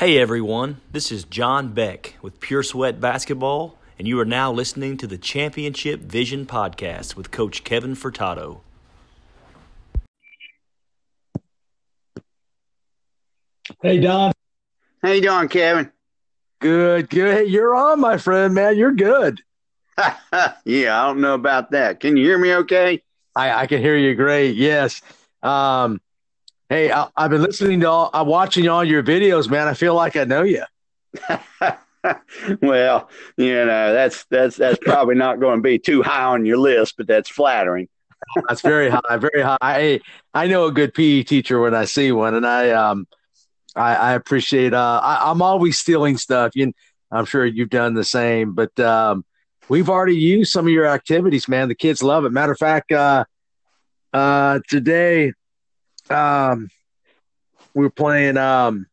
Hey everyone, this is John Beck with Pure Sweat Basketball, and you are now listening to the Championship Vision Podcast with Coach Kevin Furtado. Hey Don. How you doing, Kevin? Good, good. Hey, you're on, my friend, man. You're good. yeah, I don't know about that. Can you hear me okay? I, I can hear you great. Yes. Um, hey, I, have been listening to all, I'm watching all your videos, man. I feel like I know you. well, you know, that's, that's, that's probably not going to be too high on your list, but that's flattering. that's very high, very high. I, I know a good PE teacher when I see one and I, um, I, I appreciate, uh, I, I'm always stealing stuff. You, I'm sure you've done the same, but, um, we've already used some of your activities, man. The kids love it. Matter of fact, uh, uh, today, um, we were playing. Um,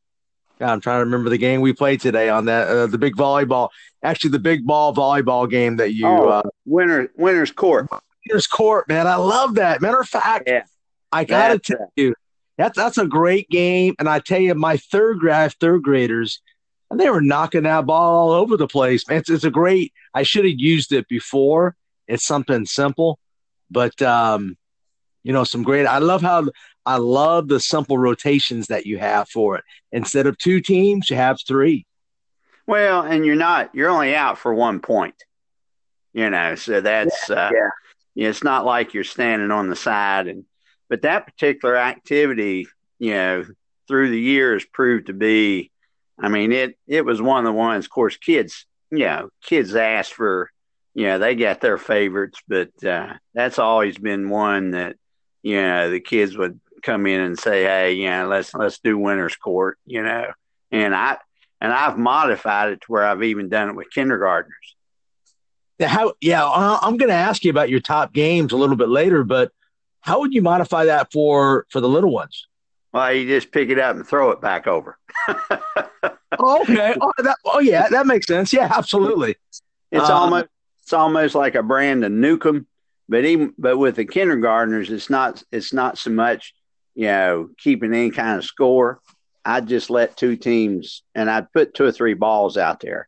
God, I'm trying to remember the game we played today on that uh, the big volleyball. Actually, the big ball volleyball game that you oh, uh, winner winners court. Winners court, man. I love that. Matter of fact, yeah. I gotta tell you, that's that's a great game. And I tell you, my third grade third graders and they were knocking that ball all over the place. Man, it's, it's a great. I should have used it before. It's something simple, but um, you know, some great. I love how I love the simple rotations that you have for it. Instead of two teams, you have three. Well, and you're not. You're only out for one point. You know, so that's yeah, uh, yeah. It's not like you're standing on the side, and but that particular activity, you know, through the years proved to be I mean, it it was one of the ones. Of course, kids, you know, kids asked for, you know, they got their favorites, but uh, that's always been one that, you know, the kids would come in and say, hey, you know, let's let's do winner's court, you know, and I and I've modified it to where I've even done it with kindergartners. How? Yeah, I'm going to ask you about your top games a little bit later, but how would you modify that for for the little ones? Well, you just pick it up and throw it back over. oh, okay. Oh, that, oh, yeah, that makes sense. Yeah, absolutely. It's um, almost it's almost like a Brandon Newcomb, but even but with the kindergartners, it's not it's not so much you know keeping any kind of score. I'd just let two teams, and I'd put two or three balls out there,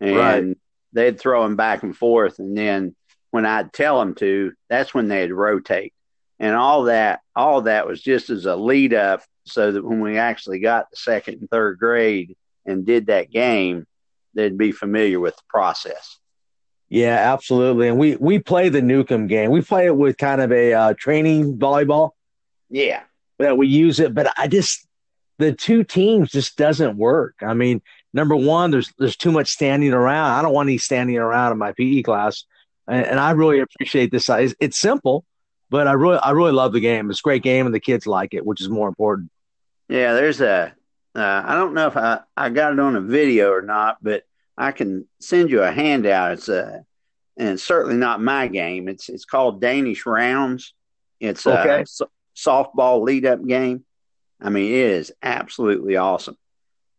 and right. they'd throw them back and forth, and then when I'd tell them to, that's when they'd rotate and all that all that was just as a lead up so that when we actually got the second and third grade and did that game they'd be familiar with the process yeah absolutely. And we we play the newcomb game. We play it with kind of a uh, training volleyball. Yeah. That we use it but i just the two teams just doesn't work. I mean number one there's there's too much standing around. I don't want any standing around in my pe class. And, and i really appreciate this. It's, it's simple but I really, I really love the game. It's a great game, and the kids like it, which is more important. Yeah, there's a. Uh, I don't know if I, I got it on a video or not, but I can send you a handout. It's a, and it's certainly not my game. It's it's called Danish Rounds. It's okay. a softball lead up game. I mean, it is absolutely awesome.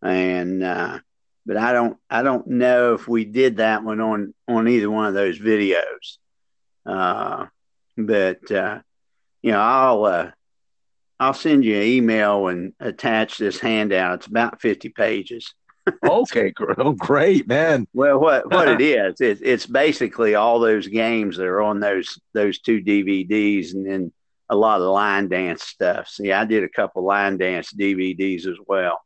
And uh, but I don't I don't know if we did that one on on either one of those videos. Uh, but uh, you know, I'll uh, I'll send you an email and attach this handout. It's about fifty pages. Okay, oh, great, man. Well, what what it is, it, it's basically all those games that are on those those two DVDs, and then a lot of line dance stuff. See, I did a couple line dance DVDs as well.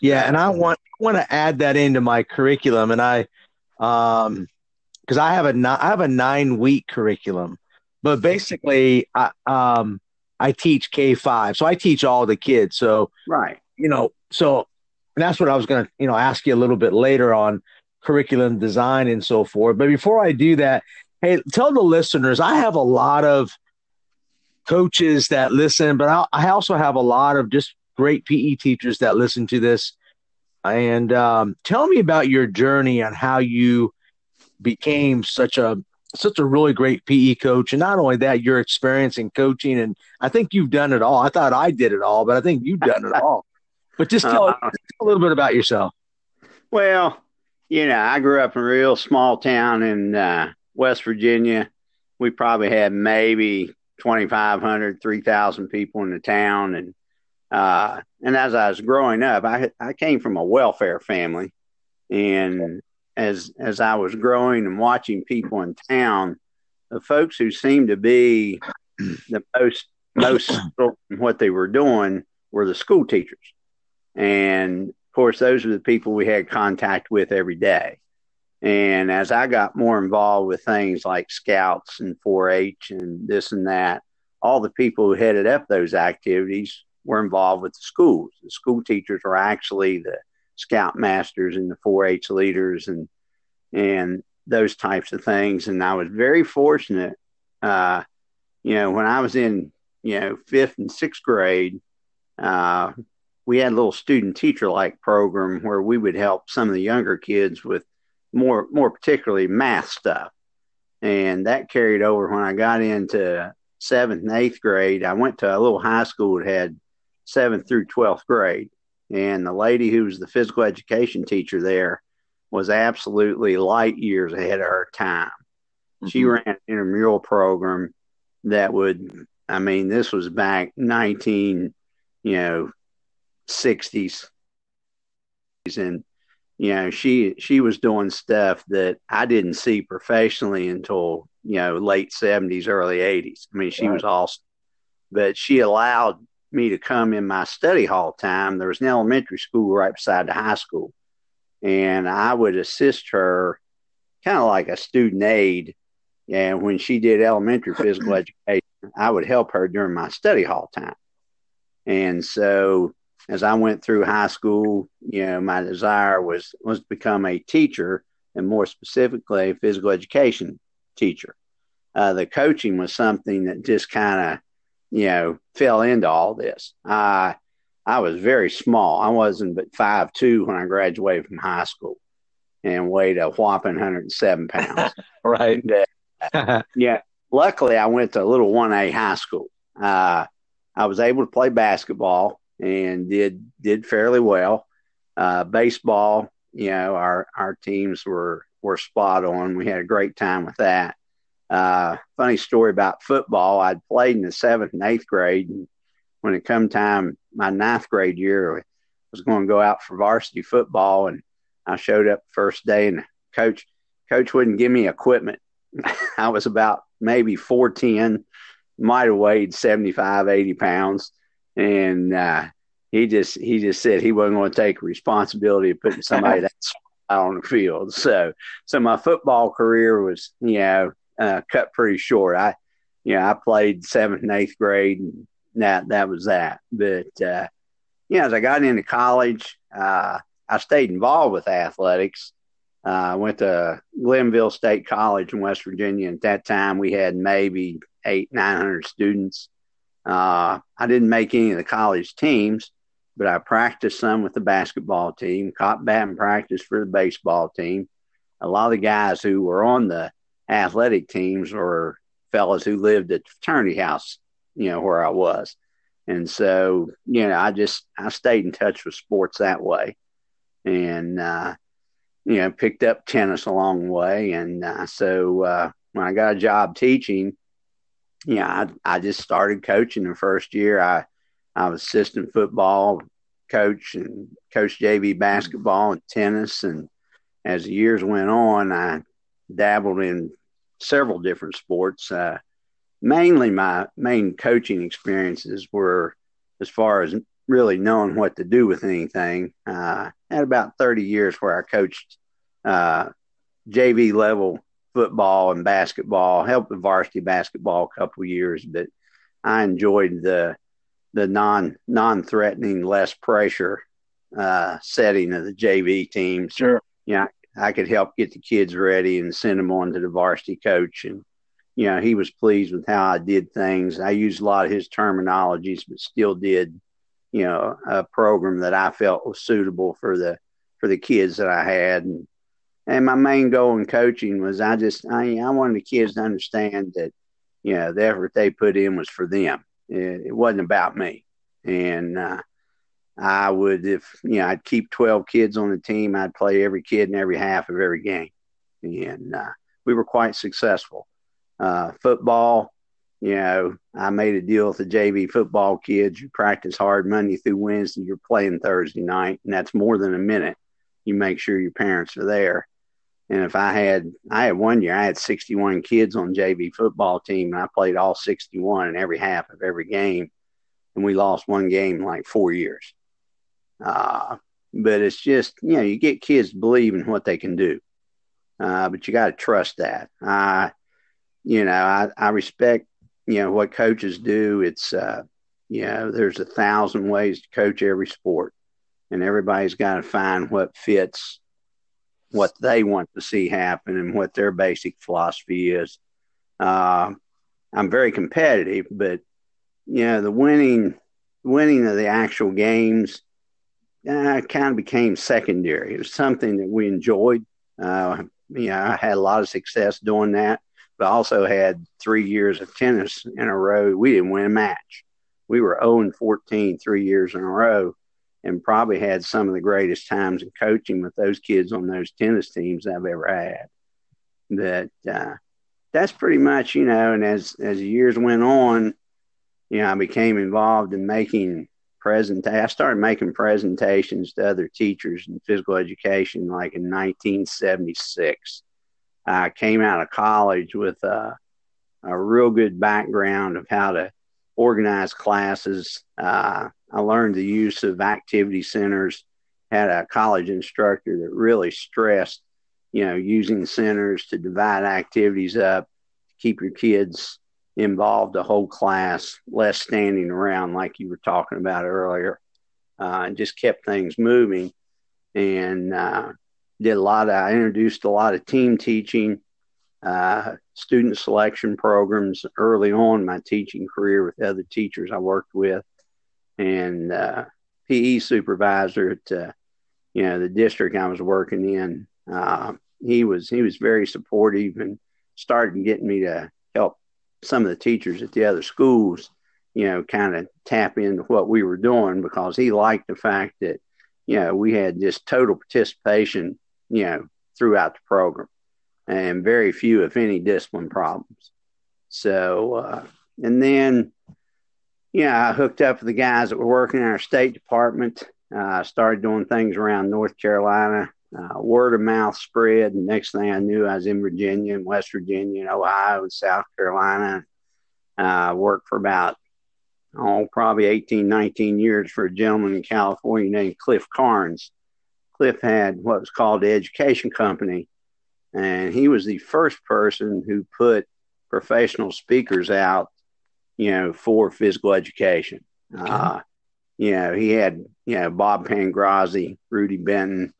Yeah, and I want want to add that into my curriculum, and I um because I have a I have a nine week curriculum, but basically I um I teach K five, so I teach all the kids. So right, you know, so that's what I was going to you know ask you a little bit later on curriculum design and so forth. But before I do that, hey, tell the listeners I have a lot of coaches that listen, but I, I also have a lot of just great PE teachers that listen to this. And um, tell me about your journey on how you became such a such a really great PE coach, and not only that, your experience in coaching, and I think you've done it all. I thought I did it all, but I think you've done it all. But just tell uh, a little bit about yourself. Well, you know, I grew up in a real small town in uh, West Virginia. We probably had maybe 2,500, 3,000 people in the town. And, uh, and as I was growing up, I, I came from a welfare family. And as, as I was growing and watching people in town, the folks who seemed to be the most, most what they were doing were the school teachers. And of course, those are the people we had contact with every day. And as I got more involved with things like scouts and 4 H and this and that, all the people who headed up those activities were involved with the schools. The school teachers were actually the scout masters and the 4 H leaders and, and those types of things. And I was very fortunate, uh, you know, when I was in, you know, fifth and sixth grade, uh, we had a little student teacher like program where we would help some of the younger kids with more more particularly math stuff. And that carried over when i got into seventh and eighth grade. I went to a little high school that had seventh through 12th grade. And the lady who was the physical education teacher there was absolutely light years ahead of her time. Mm-hmm. she ran an intramural program that would i mean this was back 19 you know 60s and you know she she was doing stuff that I didn't see professionally until you know late 70s early 80s I mean she right. was awesome. But she allowed me to come in my study hall time. There was an elementary school right beside the high school. And I would assist her kind of like a student aide. And when she did elementary physical education I would help her during my study hall time. And so as I went through high school, you know, my desire was was to become a teacher, and more specifically, a physical education teacher. Uh, the coaching was something that just kind of, you know, fell into all this. I I was very small. I wasn't but five two when I graduated from high school, and weighed a whopping 107 pounds. right. And, uh, yeah. Luckily, I went to a little 1A high school. Uh, I was able to play basketball and did did fairly well. Uh, baseball, you know, our our teams were were spot on. We had a great time with that. Uh, funny story about football. I'd played in the seventh and eighth grade, and when it come time my ninth grade year, I was going to go out for varsity football, and I showed up first day, and coach coach wouldn't give me equipment. I was about maybe four ten, might have weighed 75, 80 pounds and uh, he just he just said he wasn't going to take responsibility of putting somebody that's on the field. So so my football career was you know uh, cut pretty short. I you know I played seventh and eighth grade, and that that was that. But uh, you know as I got into college, uh, I stayed involved with athletics. Uh, I went to Glenville State College in West Virginia. At that time, we had maybe eight, nine hundred students. Uh, I didn't make any of the college teams, but I practiced some with the basketball team, caught batting practice for the baseball team. A lot of the guys who were on the athletic teams were fellas who lived at the fraternity house, you know, where I was. And so, you know, I just, I stayed in touch with sports that way. And, uh, you know, picked up tennis along the way. And uh, so uh, when I got a job teaching, yeah, I, I just started coaching the first year. I I was assistant football coach and coached JV basketball and tennis. And as the years went on, I dabbled in several different sports. Uh, mainly, my main coaching experiences were as far as really knowing what to do with anything. Uh, I had about 30 years where I coached uh, JV level football and basketball. Helped with varsity basketball a couple years, but I enjoyed the the non non threatening, less pressure uh, setting of the JV team. Sure. Yeah, you know, I could help get the kids ready and send them on to the varsity coach, and you know he was pleased with how I did things. I used a lot of his terminologies, but still did you know a program that I felt was suitable for the for the kids that I had. And, and my main goal in coaching was I just I, I wanted the kids to understand that you know the effort they put in was for them. It, it wasn't about me. And uh, I would if you know I'd keep twelve kids on the team. I'd play every kid in every half of every game, and uh, we were quite successful. Uh, football, you know, I made a deal with the JV football kids. You practice hard Monday through Wednesday. You're playing Thursday night, and that's more than a minute. You make sure your parents are there. And if I had, I had one year, I had 61 kids on JV football team, and I played all 61 in every half of every game, and we lost one game in like four years. Uh, but it's just, you know, you get kids to believe in what they can do, uh, but you got to trust that. I, you know, I, I respect, you know, what coaches do. It's, uh, you know, there's a thousand ways to coach every sport, and everybody's got to find what fits what they want to see happen and what their basic philosophy is. Uh, I'm very competitive, but you know the winning, winning of the actual games, uh, kind of became secondary. It was something that we enjoyed. Uh, you know, I had a lot of success doing that, but also had three years of tennis in a row. We didn't win a match. We were 0 and 14 three years in a row and probably had some of the greatest times in coaching with those kids on those tennis teams I've ever had. That uh, that's pretty much you know. And as as years went on, you know, I became involved in making present. I started making presentations to other teachers in physical education like in 1976. I came out of college with a, a real good background of how to organize classes. Uh, I learned the use of activity centers. Had a college instructor that really stressed, you know, using centers to divide activities up, keep your kids involved the whole class, less standing around like you were talking about earlier, uh, and just kept things moving. And uh, did a lot of, I introduced a lot of team teaching, uh, student selection programs early on my teaching career with other teachers I worked with and uh, PE supervisor at uh, you know the district I was working in. Uh, he was he was very supportive and started getting me to help some of the teachers at the other schools, you know, kind of tap into what we were doing because he liked the fact that you know we had just total participation, you know, throughout the program, and very few, if any, discipline problems. So, uh, and then yeah, I hooked up with the guys that were working in our State Department. I uh, started doing things around North Carolina. Uh, word of mouth spread. And next thing I knew, I was in Virginia and West Virginia and Ohio and South Carolina. I uh, worked for about, oh, probably 18, 19 years for a gentleman in California named Cliff Carnes. Cliff had what was called the Education Company. And he was the first person who put professional speakers out you know, for physical education. Okay. Uh, you know, he had, you know, Bob Pangrazi, Rudy Benton,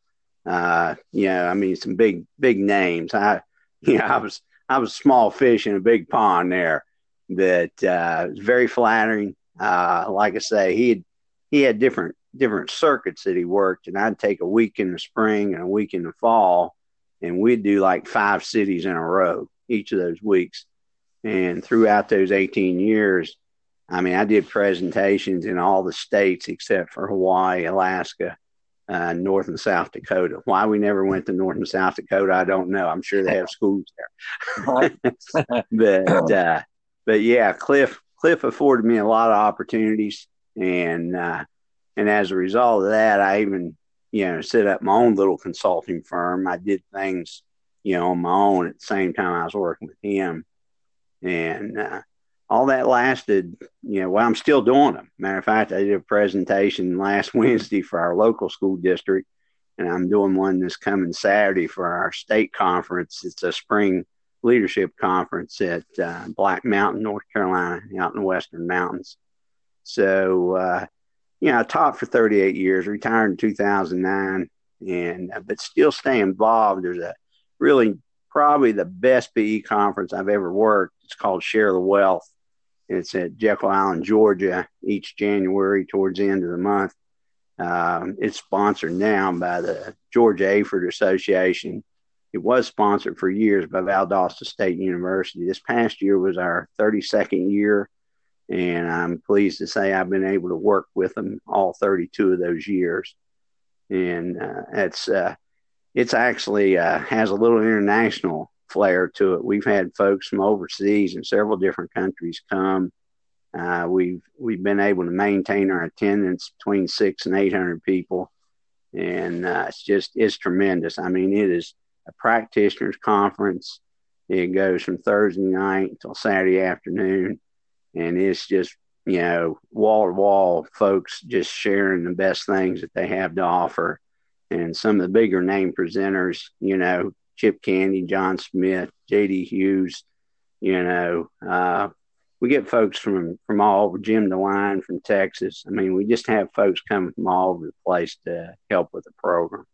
uh, you know, I mean, some big, big names. I, you know, I was, I was small fish in a big pond there that, uh, was very flattering. Uh, like I say, he had, he had different, different circuits that he worked and I'd take a week in the spring and a week in the fall and we'd do like five cities in a row each of those weeks. And throughout those 18 years, I mean, I did presentations in all the states except for Hawaii, Alaska, uh, North and South Dakota. Why we never went to North and South Dakota, I don't know. I'm sure they have schools there. but uh, but yeah, Cliff Cliff afforded me a lot of opportunities, and uh, and as a result of that, I even you know set up my own little consulting firm. I did things you know on my own at the same time I was working with him and uh, all that lasted. You know, well, I'm still doing them. Matter of fact, I did a presentation last Wednesday for our local school district, and I'm doing one this coming Saturday for our state conference. It's a spring leadership conference at uh, Black Mountain, North Carolina, out in the Western Mountains. So, uh, you know, I taught for 38 years, retired in 2009, and uh, but still stay involved. There's a really probably the best PE conference I've ever worked. It's called Share the Wealth. It's at Jekyll Island, Georgia, each January towards the end of the month. Um, it's sponsored now by the Georgia Aphid Association. It was sponsored for years by Valdosta State University. This past year was our 32nd year, and I'm pleased to say I've been able to work with them all 32 of those years. And uh, it's uh, it's actually uh, has a little international flair to it. We've had folks from overseas and several different countries come uh, we've we've been able to maintain our attendance between six and eight hundred people, and uh, it's just it's tremendous. I mean, it is a practitioners conference. It goes from Thursday night until Saturday afternoon, and it's just you know wall to wall folks just sharing the best things that they have to offer, and some of the bigger name presenters, you know, Chip Candy, John Smith, J.D. Hughes, you know, uh, we get folks from from all over Jim DeWine from Texas. I mean, we just have folks coming from all over the place to help with the program.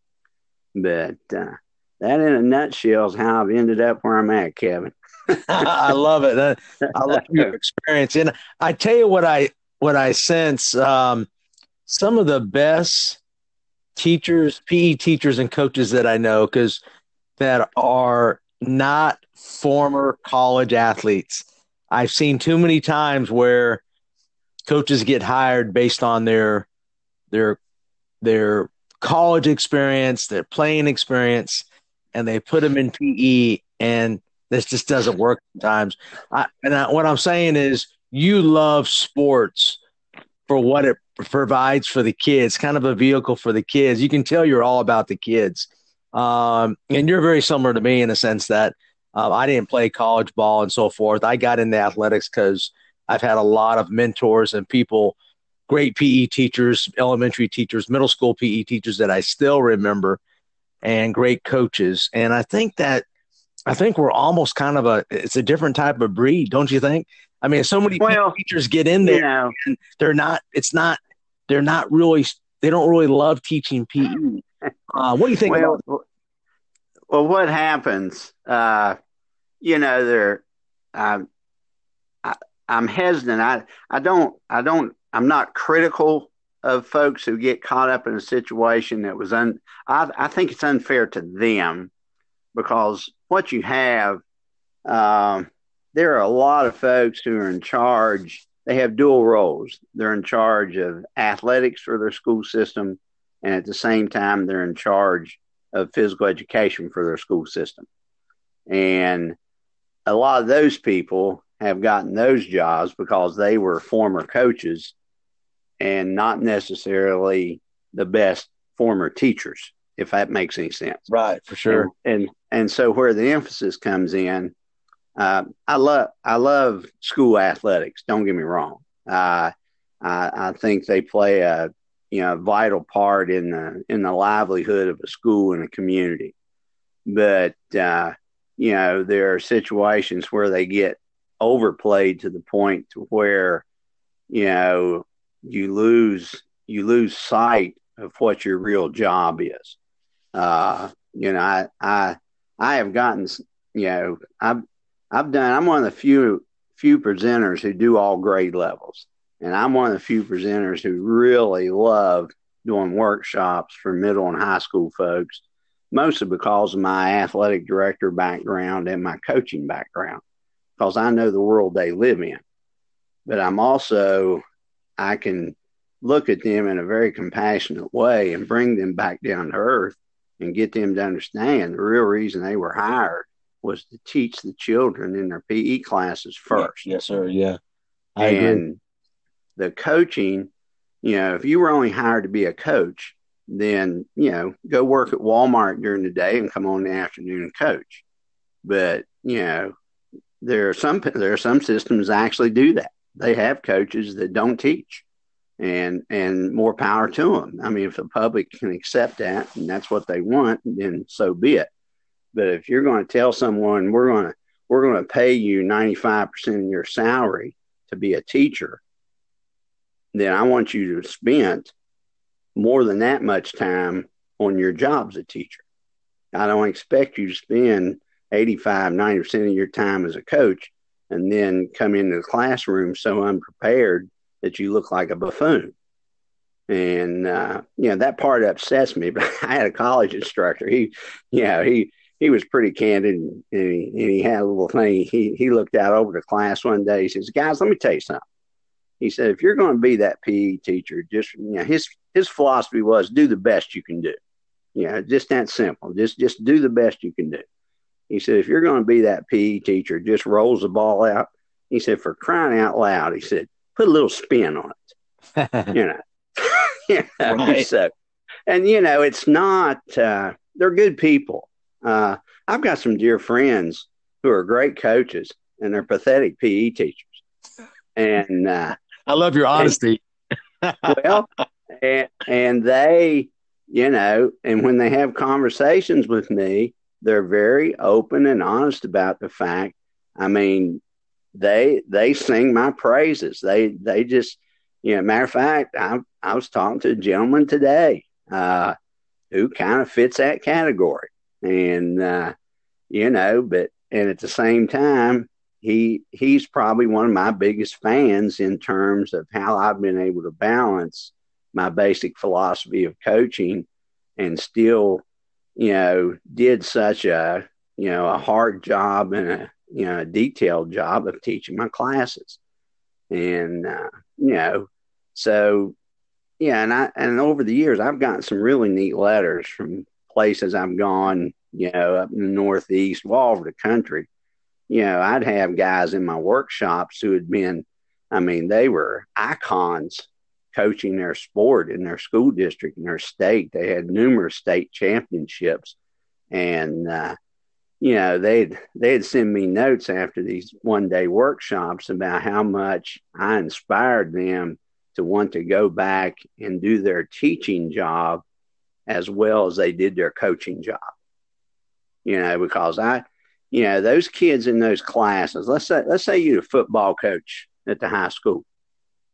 But uh, that, in a nutshell, is how I've ended up where I'm at, Kevin. I love it. I love your experience, and I tell you what I what I sense. Um, some of the best teachers, PE teachers, and coaches that I know, because that are not former college athletes I've seen too many times where coaches get hired based on their their their college experience, their playing experience, and they put them in PE, and this just doesn't work sometimes. I, and I, what I'm saying is, you love sports for what it provides for the kids, kind of a vehicle for the kids. You can tell you're all about the kids, um, and you're very similar to me in the sense that um, I didn't play college ball and so forth. I got into athletics because I've had a lot of mentors and people, great PE teachers, elementary teachers, middle school PE teachers that I still remember, and great coaches. And I think that I think we're almost kind of a it's a different type of breed, don't you think? I mean, so many well, teachers get in there yeah. and they're not. It's not. They're not really. They don't really love teaching PE. Uh, what do you think? Well, well, what happens? Uh, you know, there, I, I, I'm hesitant. I, I don't, I don't, I'm not critical of folks who get caught up in a situation that was un. I, I think it's unfair to them because what you have, um, there are a lot of folks who are in charge. They have dual roles. They're in charge of athletics for their school system, and at the same time, they're in charge of physical education for their school system. And a lot of those people have gotten those jobs because they were former coaches and not necessarily the best former teachers, if that makes any sense. Right, for sure. And and, and so where the emphasis comes in, uh, I love I love school athletics. Don't get me wrong. Uh, I, I think they play a you know vital part in the in the livelihood of a school and a community. But uh, you know, there are situations where they get overplayed to the point to where, you know, you lose you lose sight of what your real job is. Uh, you know, I I I have gotten, you know, I've I've done. I'm one of the few few presenters who do all grade levels, and I'm one of the few presenters who really love doing workshops for middle and high school folks mostly because of my athletic director background and my coaching background, because I know the world they live in. But I'm also, I can look at them in a very compassionate way and bring them back down to earth and get them to understand the real reason they were hired was to teach the children in their PE classes first. Yes, sir. Yeah. I and agree. The coaching, you know, if you were only hired to be a coach, then you know go work at Walmart during the day and come on in the afternoon and coach. But you know there are some there are some systems actually do that. They have coaches that don't teach, and and more power to them. I mean, if the public can accept that and that's what they want, then so be it. But if you're going to tell someone we're going to we're going to pay you 95% of your salary to be a teacher, then I want you to spend more than that much time on your job as a teacher. I don't expect you to spend 85, 90% of your time as a coach and then come into the classroom so unprepared that you look like a buffoon. And uh, you know that part upsets me. But I had a college instructor. He, you know, he he was pretty candid, and he, and he had a little thing. He he looked out over the class one day. He says, "Guys, let me tell you something." He said, "If you're going to be that PE teacher, just you know, his his philosophy was do the best you can do. You know, just that simple. Just just do the best you can do." He said, "If you're going to be that PE teacher, just rolls the ball out." He said, "For crying out loud," he said, "put a little spin on it." you know, you know right. so, and you know, it's not. Uh, they're good people uh, I've got some dear friends who are great coaches and they're pathetic PE teachers. And uh, I love your honesty. Well, and, and they, you know, and when they have conversations with me, they're very open and honest about the fact. I mean, they they sing my praises. They they just, you know, matter of fact, I I was talking to a gentleman today uh, who kind of fits that category and uh, you know, but and at the same time, he he's probably one of my biggest fans in terms of how I've been able to balance my basic philosophy of coaching and still, you know, did such a you know a hard job and a you know a detailed job of teaching my classes, and uh, you know, so yeah, and I and over the years I've gotten some really neat letters from places I've gone, you know, up in the Northeast, all over the country, you know, I'd have guys in my workshops who had been, I mean, they were icons coaching their sport in their school district in their state. They had numerous state championships. And, uh, you know, they'd they'd send me notes after these one day workshops about how much I inspired them to want to go back and do their teaching job as well as they did their coaching job. You know, because I, you know, those kids in those classes, let's say, let's say you're a football coach at the high school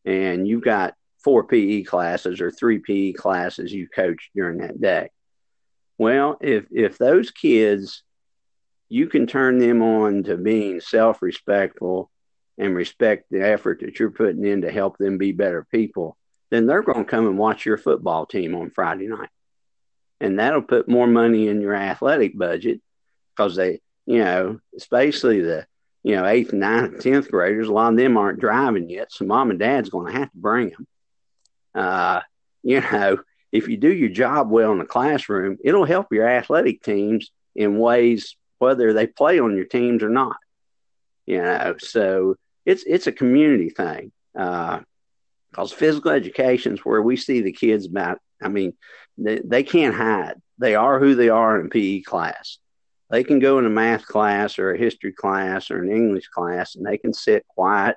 and you've got four PE classes or three PE classes you coach during that day. Well, if, if those kids, you can turn them on to being self respectful and respect the effort that you're putting in to help them be better people, then they're going to come and watch your football team on Friday night and that'll put more money in your athletic budget because they, you know, especially the, you know, eighth, ninth, tenth graders. A lot of them aren't driving yet, so mom and dad's going to have to bring them. Uh, you know, if you do your job well in the classroom, it'll help your athletic teams in ways whether they play on your teams or not. You know, so it's it's a community thing. Uh, because physical education is where we see the kids about I mean, they, they can't hide. They are who they are in PE class. They can go in a math class or a history class or an English class and they can sit quiet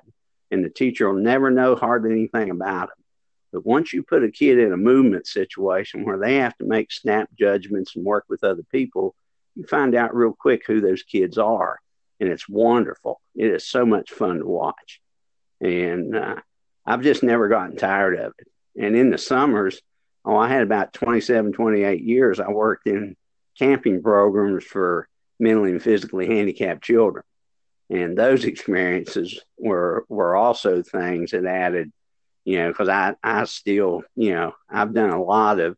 and the teacher will never know hardly anything about them. But once you put a kid in a movement situation where they have to make snap judgments and work with other people, you find out real quick who those kids are. And it's wonderful. It is so much fun to watch. And uh, I've just never gotten tired of it. And in the summers, oh, I had about 27, 28 years. I worked in camping programs for mentally and physically handicapped children. And those experiences were, were also things that added, you know, because I, I still, you know, I've done a lot of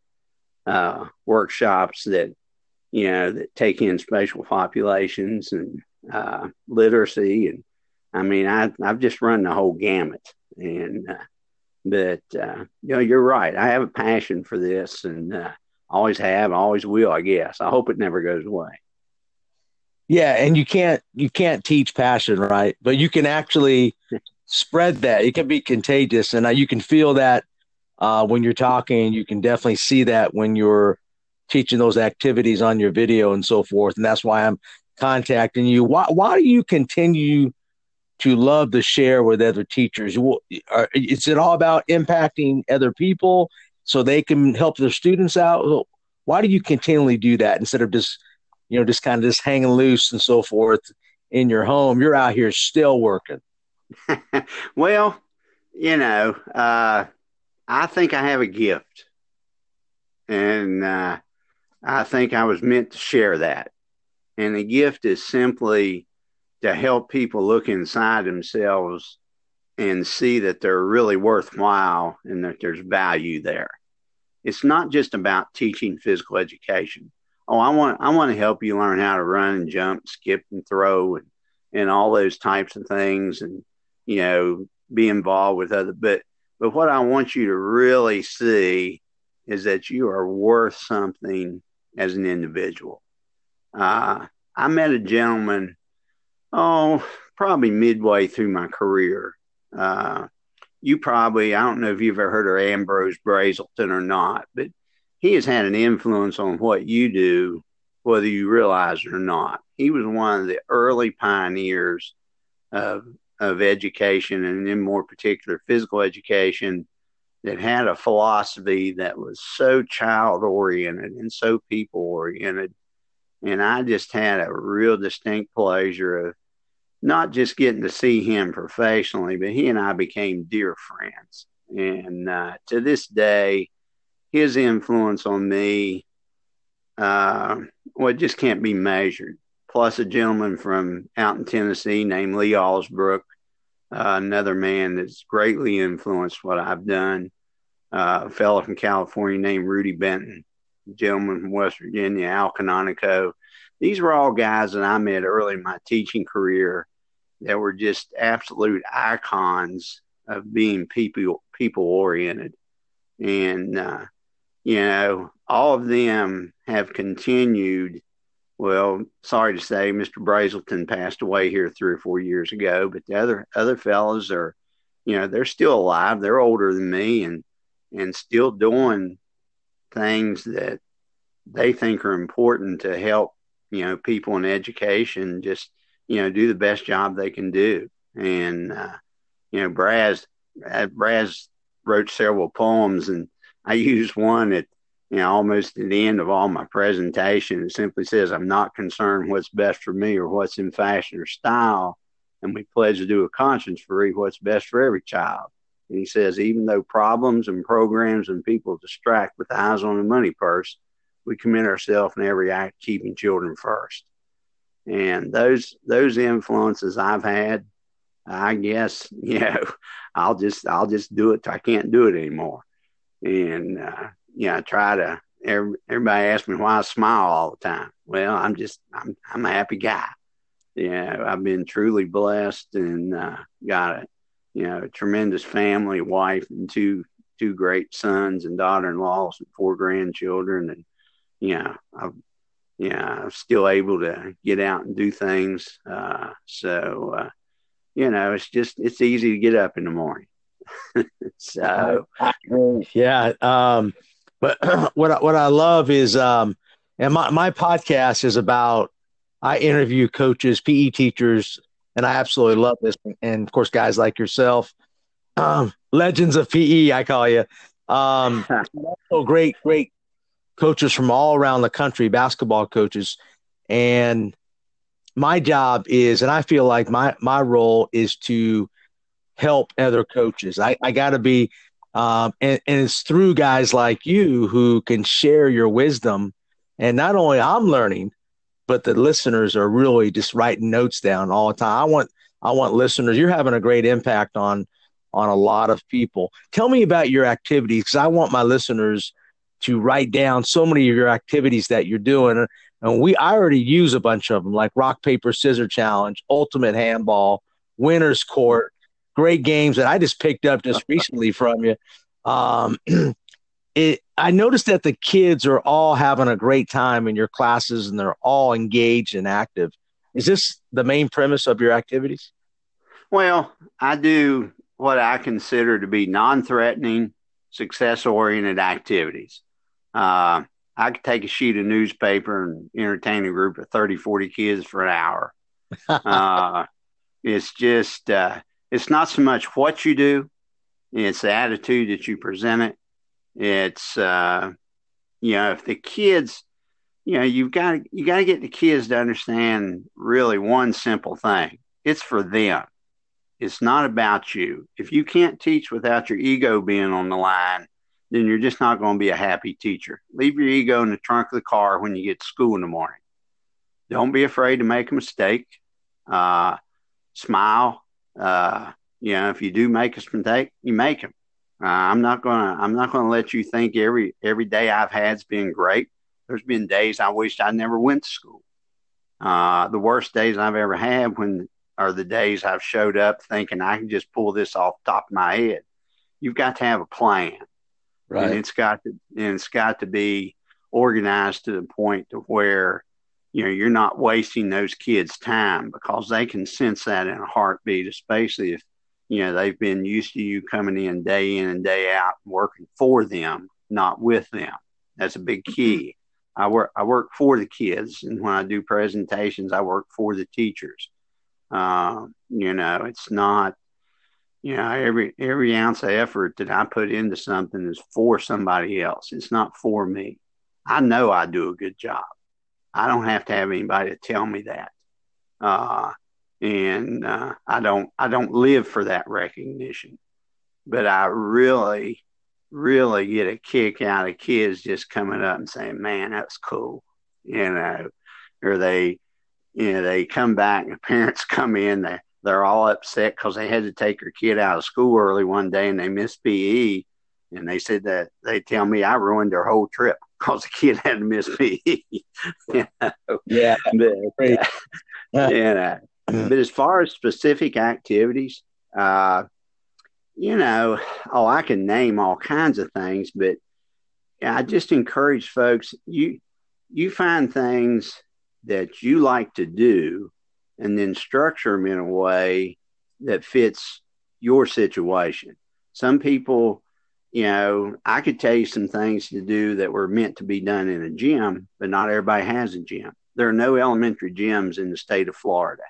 uh, workshops that, you know, that take in special populations and uh, literacy. And I mean, I, I've just run the whole gamut. And uh, but uh, you know, you're right. I have a passion for this, and uh, always have, always will. I guess. I hope it never goes away. Yeah, and you can't you can't teach passion, right? But you can actually spread that. It can be contagious, and you can feel that uh, when you're talking. You can definitely see that when you're teaching those activities on your video and so forth. And that's why I'm contacting you. Why why do you continue to love to share with other teachers? Is it all about impacting other people so they can help their students out? Why do you continually do that instead of just, you know, just kind of just hanging loose and so forth in your home? You're out here still working. well, you know, uh, I think I have a gift, and uh, I think I was meant to share that. And the gift is simply to help people look inside themselves and see that they're really worthwhile and that there's value there. It's not just about teaching physical education. Oh, I want I want to help you learn how to run and jump, skip and throw and and all those types of things and you know be involved with other but but what I want you to really see is that you are worth something as an individual. Uh, I met a gentleman, oh, probably midway through my career. Uh, you probably, I don't know if you've ever heard of Ambrose Brazelton or not, but he has had an influence on what you do, whether you realize it or not. He was one of the early pioneers of, of education and in more particular physical education that had a philosophy that was so child oriented and so people oriented. And I just had a real distinct pleasure of not just getting to see him professionally, but he and I became dear friends. And uh, to this day, his influence on me, uh, well, it just can't be measured. Plus, a gentleman from out in Tennessee named Lee Alsbrook, uh, another man that's greatly influenced what I've done. Uh, a fellow from California named Rudy Benton, gentleman from West Virginia, Al Canonico. These were all guys that I met early in my teaching career that were just absolute icons of being people people oriented, and uh, you know all of them have continued. Well, sorry to say, Mr. Brazelton passed away here three or four years ago, but the other other fellows are, you know, they're still alive. They're older than me, and and still doing things that they think are important to help, you know, people in education. Just you know, do the best job they can do. And, uh, you know, Braz, uh, Braz wrote several poems, and I used one at, you know, almost at the end of all my presentation. It simply says, I'm not concerned what's best for me or what's in fashion or style. And we pledge to do a conscience free what's best for every child. And he says, even though problems and programs and people distract with eyes on the money purse, we commit ourselves in every act keeping children first and those those influences I've had, I guess you know, I'll just I'll just do it. I can't do it anymore, and uh, yeah, I try to. Every, everybody asks me why I smile all the time. Well, I'm just I'm I'm a happy guy. Yeah, I've been truly blessed and uh, got a you know a tremendous family, wife, and two two great sons and daughter-in-laws and four grandchildren, and know I've yeah, I'm still able to get out and do things. Uh, so, uh, you know, it's just, it's easy to get up in the morning. so, yeah. Um, but what, I, what I love is, um, and my, my podcast is about, I interview coaches, PE teachers, and I absolutely love this. And of course, guys like yourself, um, legends of PE, I call you. Um, also great, great coaches from all around the country, basketball coaches. And my job is, and I feel like my, my role is to help other coaches. I, I got to be, um, and, and it's through guys like you who can share your wisdom. And not only I'm learning, but the listeners are really just writing notes down all the time. I want, I want listeners, you're having a great impact on, on a lot of people. Tell me about your activities because I want my listeners to write down so many of your activities that you're doing. And we, I already use a bunch of them like rock, paper, scissor challenge, ultimate handball, winner's court, great games that I just picked up just recently from you. Um, it, I noticed that the kids are all having a great time in your classes and they're all engaged and active. Is this the main premise of your activities? Well, I do what I consider to be non threatening, success oriented activities. Uh, I could take a sheet of newspaper and entertain a group of 30, 40 kids for an hour. uh, it's just, uh, it's not so much what you do, it's the attitude that you present it. It's, uh, you know, if the kids, you know, you've got to, you got to get the kids to understand really one simple thing. It's for them. It's not about you. If you can't teach without your ego being on the line, then you're just not going to be a happy teacher. Leave your ego in the trunk of the car when you get to school in the morning. Don't be afraid to make a mistake. Uh, smile. Uh, You know, if you do make a mistake, you make them. Uh, I'm not gonna I'm not gonna let you think every every day I've had's been great. There's been days I wished I never went to school. Uh, the worst days I've ever had when are the days I've showed up thinking I can just pull this off top of my head. You've got to have a plan, right? And it's got to and it's got to be organized to the point to where you know you're not wasting those kids' time because they can sense that in a heartbeat, especially if you know they've been used to you coming in day in and day out working for them, not with them. That's a big key. I work I work for the kids, and when I do presentations, I work for the teachers. Uh, you know, it's not you know every every ounce of effort that I put into something is for somebody else. It's not for me. I know I do a good job. I don't have to have anybody to tell me that. Uh, and uh, I don't I don't live for that recognition. But I really really get a kick out of kids just coming up and saying, "Man, that's cool," you know, or they, you know, they come back and parents come in, they they're all upset because they had to take their kid out of school early one day and they missed PE, and they said that they tell me I ruined their whole trip because the kid had to miss PE. you know? Yeah, but, uh, you know, but as far as specific activities, uh, you know, oh, I can name all kinds of things, but I just encourage folks you you find things that you like to do and then structure them in a way that fits your situation. Some people, you know, I could tell you some things to do that were meant to be done in a gym, but not everybody has a gym. There are no elementary gyms in the state of Florida.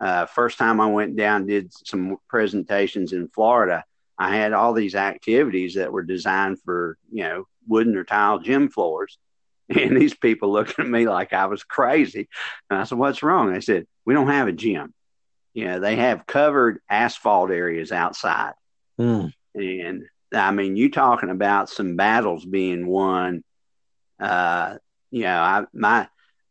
Uh, first time I went down, did some presentations in Florida. I had all these activities that were designed for, you know, wooden or tile gym floors. And these people looking at me like I was crazy. And I said, What's wrong? They said, We don't have a gym. You know, they have covered asphalt areas outside. Mm. And I mean, you talking about some battles being won. Uh, you know, I my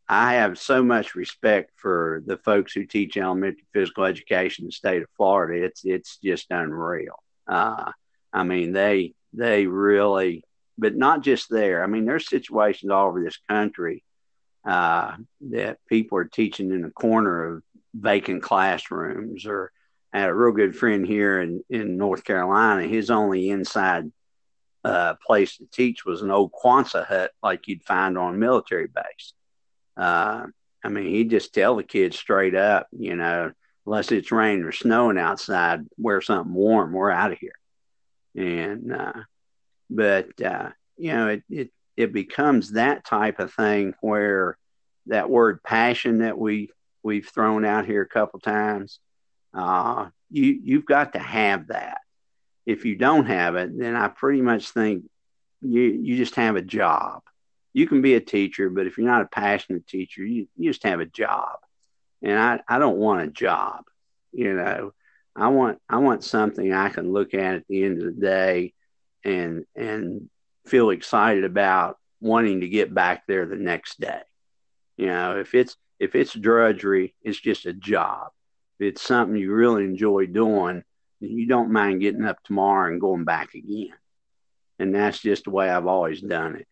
I have so much respect for the folks who teach elementary physical education in the state of Florida. It's it's just unreal. Uh, I mean, they they really, but not just there. I mean, there's situations all over this country uh, that people are teaching in the corner of vacant classrooms. Or I had a real good friend here in in North Carolina. His only inside uh, place to teach was an old Quonset hut like you'd find on a military base uh, I mean, he'd just tell the kids straight up, you know, unless it's raining or snowing outside, wear something warm. We're out of here. And, uh, but, uh, you know, it, it, it becomes that type of thing where that word passion that we, we've thrown out here a couple times, uh, you, you've got to have that. If you don't have it, then I pretty much think you, you just have a job you can be a teacher, but if you're not a passionate teacher, you, you just have a job. And I, I don't want a job, you know. I want I want something I can look at at the end of the day and and feel excited about wanting to get back there the next day. You know, if it's if it's drudgery, it's just a job. If it's something you really enjoy doing, you don't mind getting up tomorrow and going back again. And that's just the way I've always done it.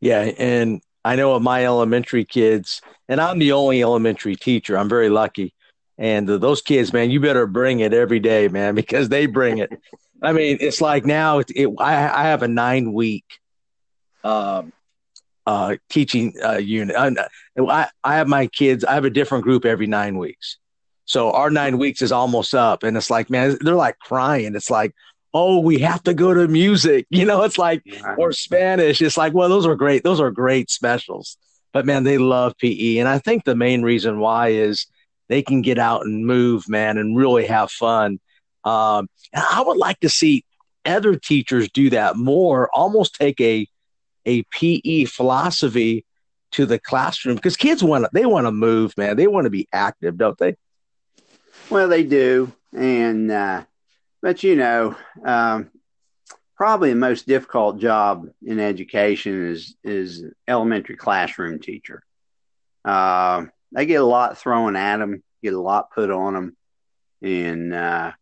Yeah, and I know of my elementary kids, and I'm the only elementary teacher. I'm very lucky. And those kids, man, you better bring it every day, man, because they bring it. I mean, it's like now it, it, I, I have a nine week um, uh, teaching uh, unit. I, I have my kids, I have a different group every nine weeks. So our nine weeks is almost up. And it's like, man, they're like crying. It's like, oh, we have to go to music. You know, it's like, or Spanish. It's like, well, those are great. Those are great specials. But man, they love PE. And I think the main reason why is they can get out and move, man, and really have fun. Um, I would like to see other teachers do that more, almost take a, a PE philosophy to the classroom because kids want to, they want to move, man. They want to be active, don't they? Well, they do. And, uh, but you know, um, probably the most difficult job in education is is elementary classroom teacher. Uh, they get a lot thrown at them, get a lot put on them, and uh,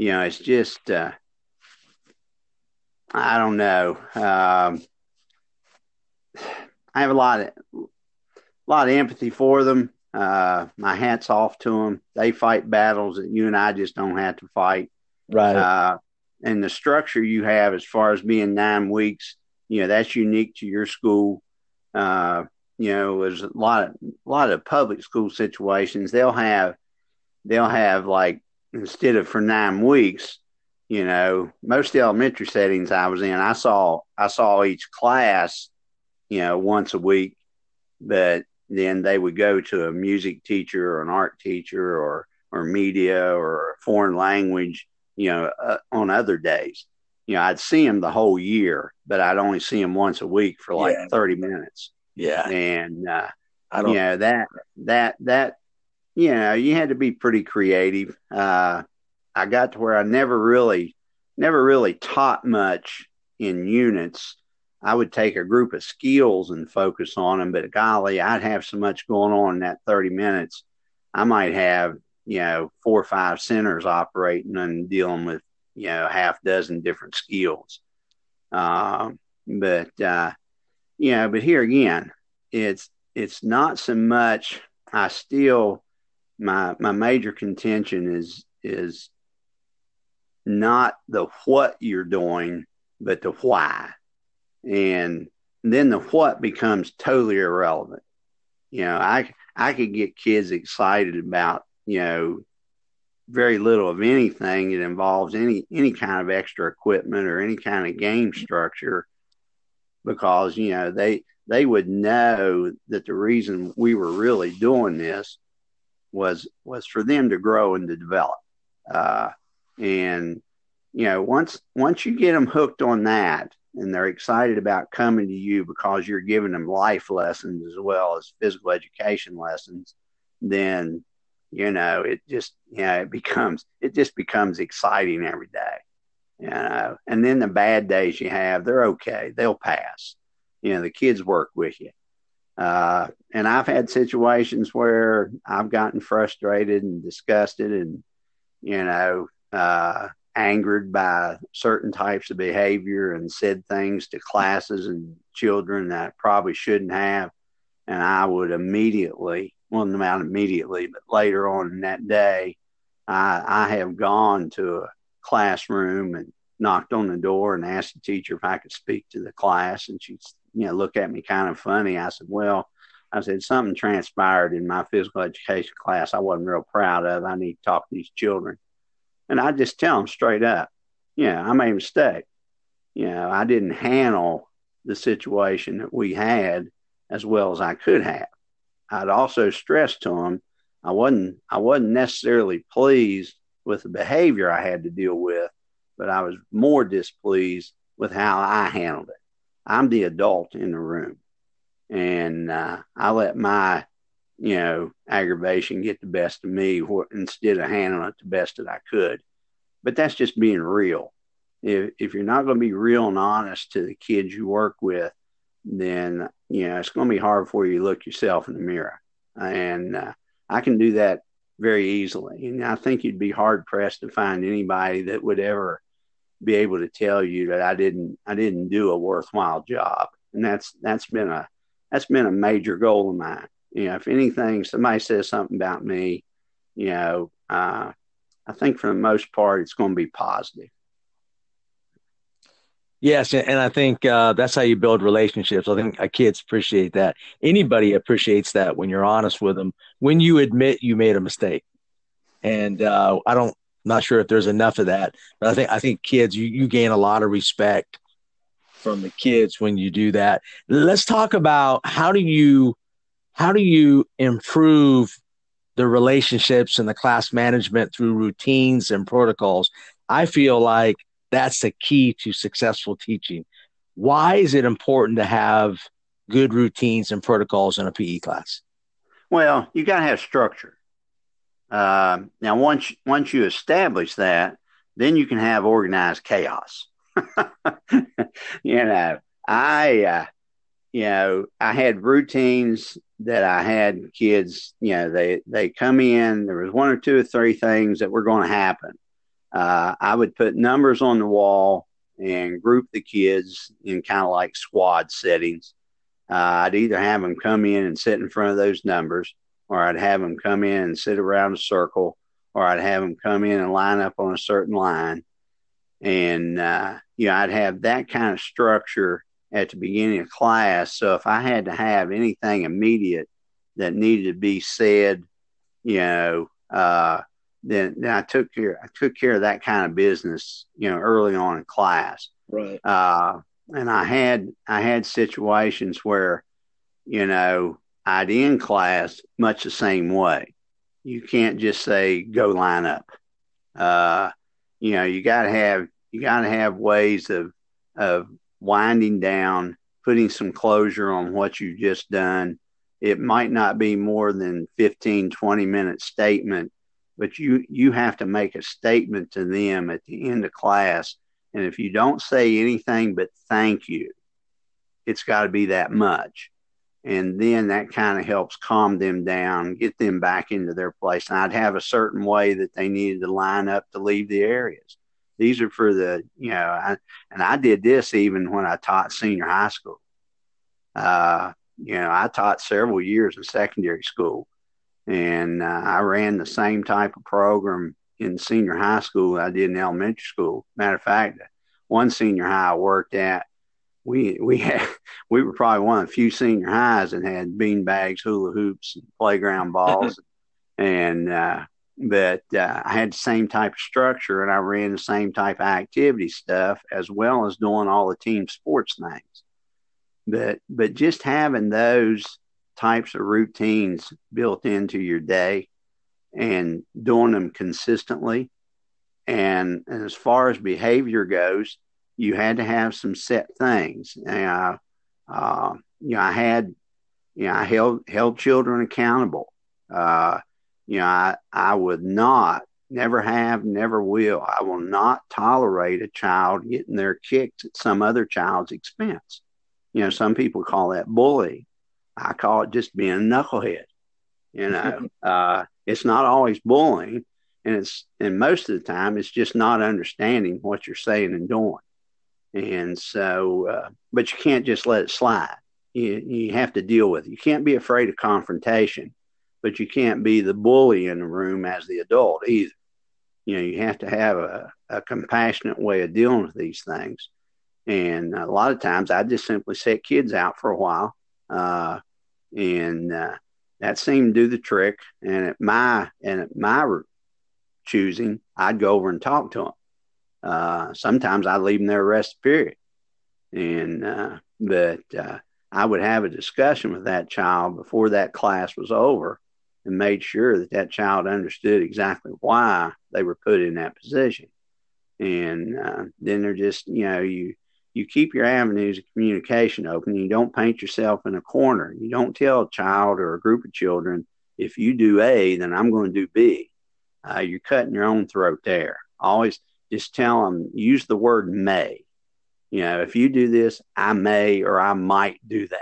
you know, it's just uh, I don't know. Um, I have a lot of a lot of empathy for them. Uh, my hat's off to them. They fight battles that you and I just don't have to fight. Right. Uh, and the structure you have as far as being nine weeks, you know, that's unique to your school. Uh, you know, there's a lot of a lot of public school situations. They'll have they'll have like instead of for nine weeks, you know, most elementary settings I was in, I saw I saw each class, you know, once a week, but then they would go to a music teacher or an art teacher or or media or foreign language, you know, uh, on other days. You know, I'd see them the whole year, but I'd only see them once a week for like Yeah. 30 minutes. yeah. And, uh, I don't. you know, that, that, that, you know, you had to be pretty creative. Uh, I got to where I never really, never really taught much in units. I would take a group of skills and focus on them, but golly, I'd have so much going on in that 30 minutes. I might have, you know, four or five centers operating and dealing with, you know, half dozen different skills. Um, but, uh, you know, but here again, it's, it's not so much, I still, my, my major contention is, is not the what you're doing, but the why. And then the what becomes totally irrelevant. You know, I I could get kids excited about, you know, very little of anything that involves any any kind of extra equipment or any kind of game structure because, you know, they they would know that the reason we were really doing this was was for them to grow and to develop. Uh, and you know, once once you get them hooked on that, and they're excited about coming to you because you're giving them life lessons as well as physical education lessons, then you know it just you know it becomes it just becomes exciting every day. You know, and then the bad days you have, they're okay, they'll pass. You know, the kids work with you. Uh, and I've had situations where I've gotten frustrated and disgusted and, you know, uh, angered by certain types of behavior and said things to classes and children that I probably shouldn't have. And I would immediately, well, not immediately, but later on in that day, I, I have gone to a classroom and knocked on the door and asked the teacher if I could speak to the class. And she, you know, looked at me kind of funny. I said, well, I said, something transpired in my physical education class I wasn't real proud of. I need to talk to these children. And I just tell them straight up, yeah, I made a mistake. You know, I didn't handle the situation that we had as well as I could have. I'd also stressed to them I wasn't I wasn't necessarily pleased with the behavior I had to deal with, but I was more displeased with how I handled it. I'm the adult in the room, and uh, I let my you know aggravation get the best of me instead of handling it the best that I could. But that's just being real. If if you're not going to be real and honest to the kids you work with, then you know it's going to be hard for you to look yourself in the mirror. And uh, I can do that very easily. And I think you'd be hard pressed to find anybody that would ever be able to tell you that I didn't I didn't do a worthwhile job. And that's that's been a that's been a major goal of mine. You know, if anything, somebody says something about me, you know, uh, I think for the most part, it's going to be positive. Yes, and I think uh, that's how you build relationships. I think uh, kids appreciate that. Anybody appreciates that when you're honest with them, when you admit you made a mistake. And uh, I don't, not sure if there's enough of that, but I think I think kids, you, you gain a lot of respect from the kids when you do that. Let's talk about how do you how do you improve the relationships and the class management through routines and protocols. I feel like that's the key to successful teaching. Why is it important to have good routines and protocols in a PE class? Well, you got to have structure. Uh, now, once once you establish that, then you can have organized chaos. you know, I uh, you know, I had routines that I had kids, you know, they, they come in, there was one or two or three things that were going to happen. Uh, I would put numbers on the wall and group the kids in kind of like squad settings. Uh, I'd either have them come in and sit in front of those numbers, or I'd have them come in and sit around a circle, or I'd have them come in and line up on a certain line. And, uh, you know, I'd have that kind of structure at the beginning of class. So if I had to have anything immediate that needed to be said, you know, uh, then, then I took care I took care of that kind of business, you know, early on in class. Right. Uh, and I had I had situations where, you know, I'd end class much the same way. You can't just say go line up. Uh, you know, you got to have you got to have ways of of winding down, putting some closure on what you've just done. It might not be more than 15, 20 minute statement, but you, you have to make a statement to them at the end of class. And if you don't say anything but thank you, it's got to be that much. And then that kind of helps calm them down, get them back into their place. And I'd have a certain way that they needed to line up to leave the areas. These are for the, you know, I, and I did this even when I taught senior high school. Uh, you know, I taught several years in secondary school, and uh, I ran the same type of program in senior high school I did in elementary school. Matter of fact, one senior high I worked at, we we had we were probably one of the few senior highs that had bean bags, hula hoops, and playground balls, and uh, but uh, I had the same type of structure and I ran the same type of activity stuff as well as doing all the team sports things. But but just having those types of routines built into your day and doing them consistently. And, and as far as behavior goes, you had to have some set things. Uh, uh, you know, I had, you know, I held held children accountable. Uh, you know, I, I would not, never have, never will. I will not tolerate a child getting their kicks at some other child's expense. You know, some people call that bully. I call it just being a knucklehead. You know, uh, it's not always bullying, and it's and most of the time it's just not understanding what you're saying and doing. And so, uh, but you can't just let it slide. You you have to deal with it. You can't be afraid of confrontation but you can't be the bully in the room as the adult either. You know, you have to have a, a compassionate way of dealing with these things. And a lot of times I just simply set kids out for a while. Uh, and uh, that seemed to do the trick. And at my, and at my choosing, I'd go over and talk to them. Uh, sometimes I'd leave them there rest period. And, uh, but, uh, I would have a discussion with that child before that class was over and made sure that that child understood exactly why they were put in that position. And uh, then they're just, you know, you you keep your avenues of communication open. You don't paint yourself in a corner. You don't tell a child or a group of children, if you do A, then I'm going to do B. Uh, you're cutting your own throat there. Always just tell them, use the word may. You know, if you do this, I may or I might do that.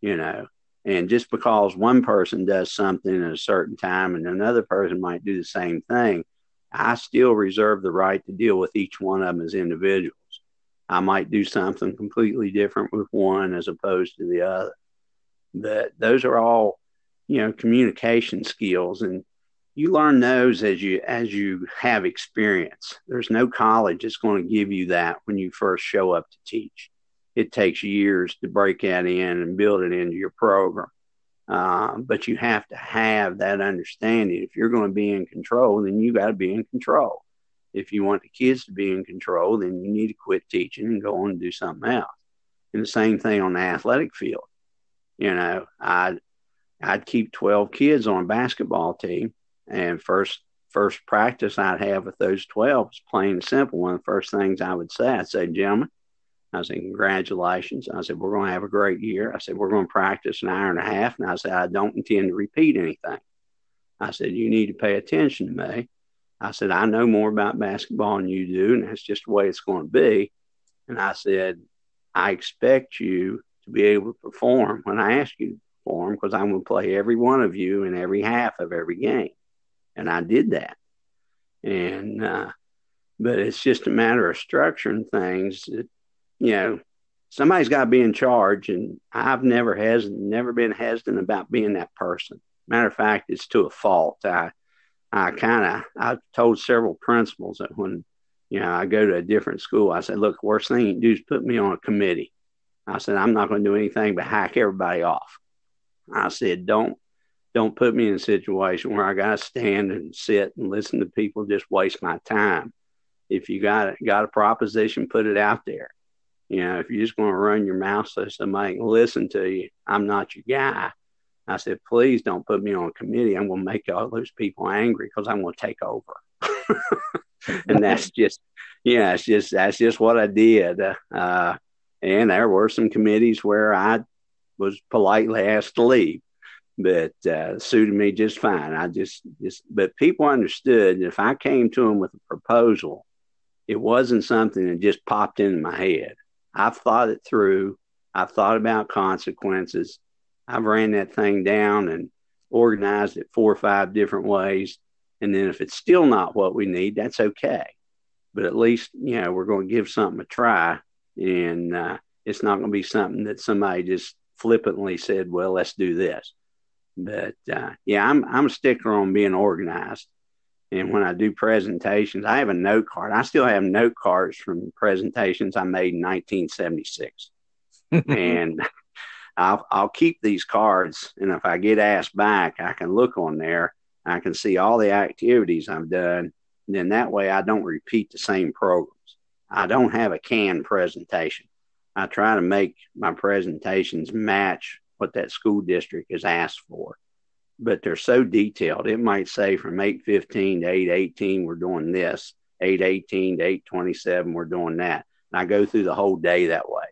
You know, and just because one person does something at a certain time and another person might do the same thing, I still reserve the right to deal with each one of them as individuals. I might do something completely different with one as opposed to the other. But those are all, you know, communication skills and you learn those as you as you have experience. There's no college that's going to give you that when you first show up to teach it takes years to break that in and build it into your program. Uh, but you have to have that understanding. If you're going to be in control, then you got to be in control. If you want the kids to be in control, then you need to quit teaching and go on and do something else. And the same thing on the athletic field. You know, I'd I'd keep 12 kids on a basketball team, and first first practice I'd have with those 12 was plain and simple. One of the first things I would say, I'd say, gentlemen, I said, congratulations. I said, we're going to have a great year. I said, we're going to practice an hour and a half. And I said, I don't intend to repeat anything. I said, you need to pay attention to me. I said, I know more about basketball than you do, and that's just the way it's going to be. And I said, I expect you to be able to perform when I ask you to perform because I'm going to play every one of you in every half of every game. And I did that. And, uh, but it's just a matter of structuring things that, you know, somebody's got to be in charge. And I've never has never been hesitant about being that person. Matter of fact, it's to a fault. I, I kind of, I've told several principals that when, you know, I go to a different school, I said, look, worst thing you can do is put me on a committee. I said, I'm not going to do anything but hack everybody off. I said, don't, don't put me in a situation where I got to stand and sit and listen to people just waste my time. If you got got a proposition, put it out there. You know, if you're just going to run your mouth so somebody can listen to you, I'm not your guy. I said, please don't put me on a committee. I'm going to make all those people angry because I'm going to take over. and that's just, yeah, it's just, that's just what I did. Uh, and there were some committees where I was politely asked to leave, but uh, suited me just fine. I just, just, but people understood if I came to them with a proposal, it wasn't something that just popped into my head. I've thought it through. I've thought about consequences. I've ran that thing down and organized it four or five different ways. And then if it's still not what we need, that's okay. But at least, you know, we're going to give something a try. And uh, it's not going to be something that somebody just flippantly said, well, let's do this. But uh, yeah, I'm, I'm a sticker on being organized. And when I do presentations, I have a note card. I still have note cards from presentations I made in 1976. and I'll, I'll keep these cards. And if I get asked back, I can look on there. I can see all the activities I've done. And then that way I don't repeat the same programs. I don't have a canned presentation. I try to make my presentations match what that school district has asked for. But they're so detailed. It might say from 815 to 818, we're doing this. 818 to 827, we're doing that. And I go through the whole day that way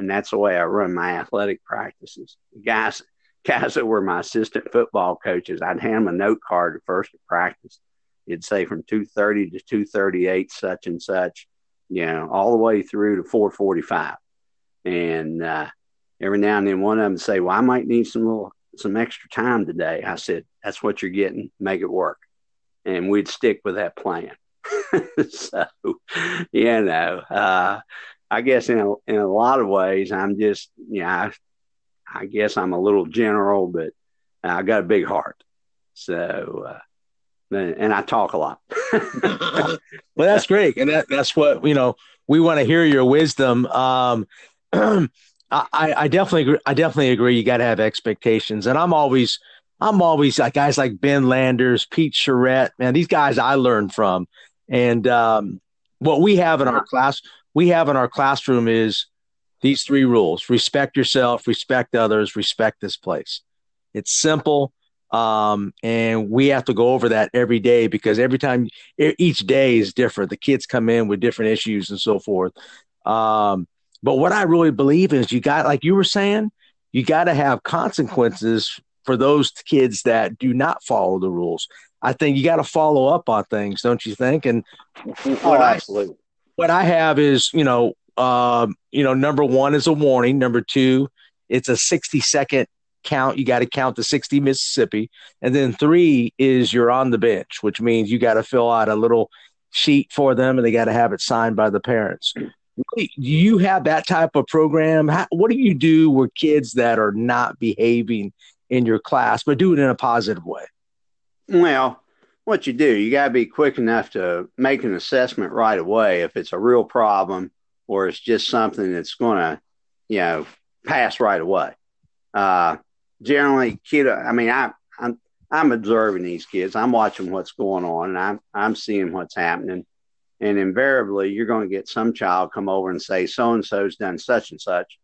and that's the way I run my athletic practices. Guys, guys that were my assistant football coaches, I'd hand them a note card at first of practice. It'd say from two thirty to two thirty eight, such and such, you know, all the way through to four forty five. And uh, every now and then, one of them say, "Well, I might need some little some extra time today." I said, "That's what you're getting. Make it work." And we'd stick with that plan. so, you know, uh, I guess in a, in a lot of ways, I'm just, you know, I, I guess I'm a little general, but I got a big heart. So, uh, and I talk a lot. well, that's great. And that, that's what, you know, we want to hear your wisdom. Um, I, I definitely agree. I definitely agree. You got to have expectations. And I'm always, I'm always like guys like Ben Landers, Pete Charette, man, these guys I learned from. And um, what we have in our class, we have in our classroom is these three rules respect yourself, respect others, respect this place. It's simple. Um, and we have to go over that every day because every time each day is different. The kids come in with different issues and so forth. Um, but what I really believe is you got, like you were saying, you got to have consequences for those kids that do not follow the rules. I think you got to follow up on things, don't you think? And oh, absolutely what I have is, you know, um, you know, number one is a warning. Number two, it's a 60 second count. You got to count the 60 Mississippi. And then three is you're on the bench, which means you got to fill out a little sheet for them and they got to have it signed by the parents. Do you have that type of program? How, what do you do with kids that are not behaving in your class, but do it in a positive way? Well, what you do, you got to be quick enough to make an assessment right away if it's a real problem or it's just something that's going to, you know, pass right away. Uh, generally, kid, I mean, I, I'm, I'm observing these kids. I'm watching what's going on, and I'm, I'm seeing what's happening. And invariably, you're going to get some child come over and say, "So and so's done such and such,"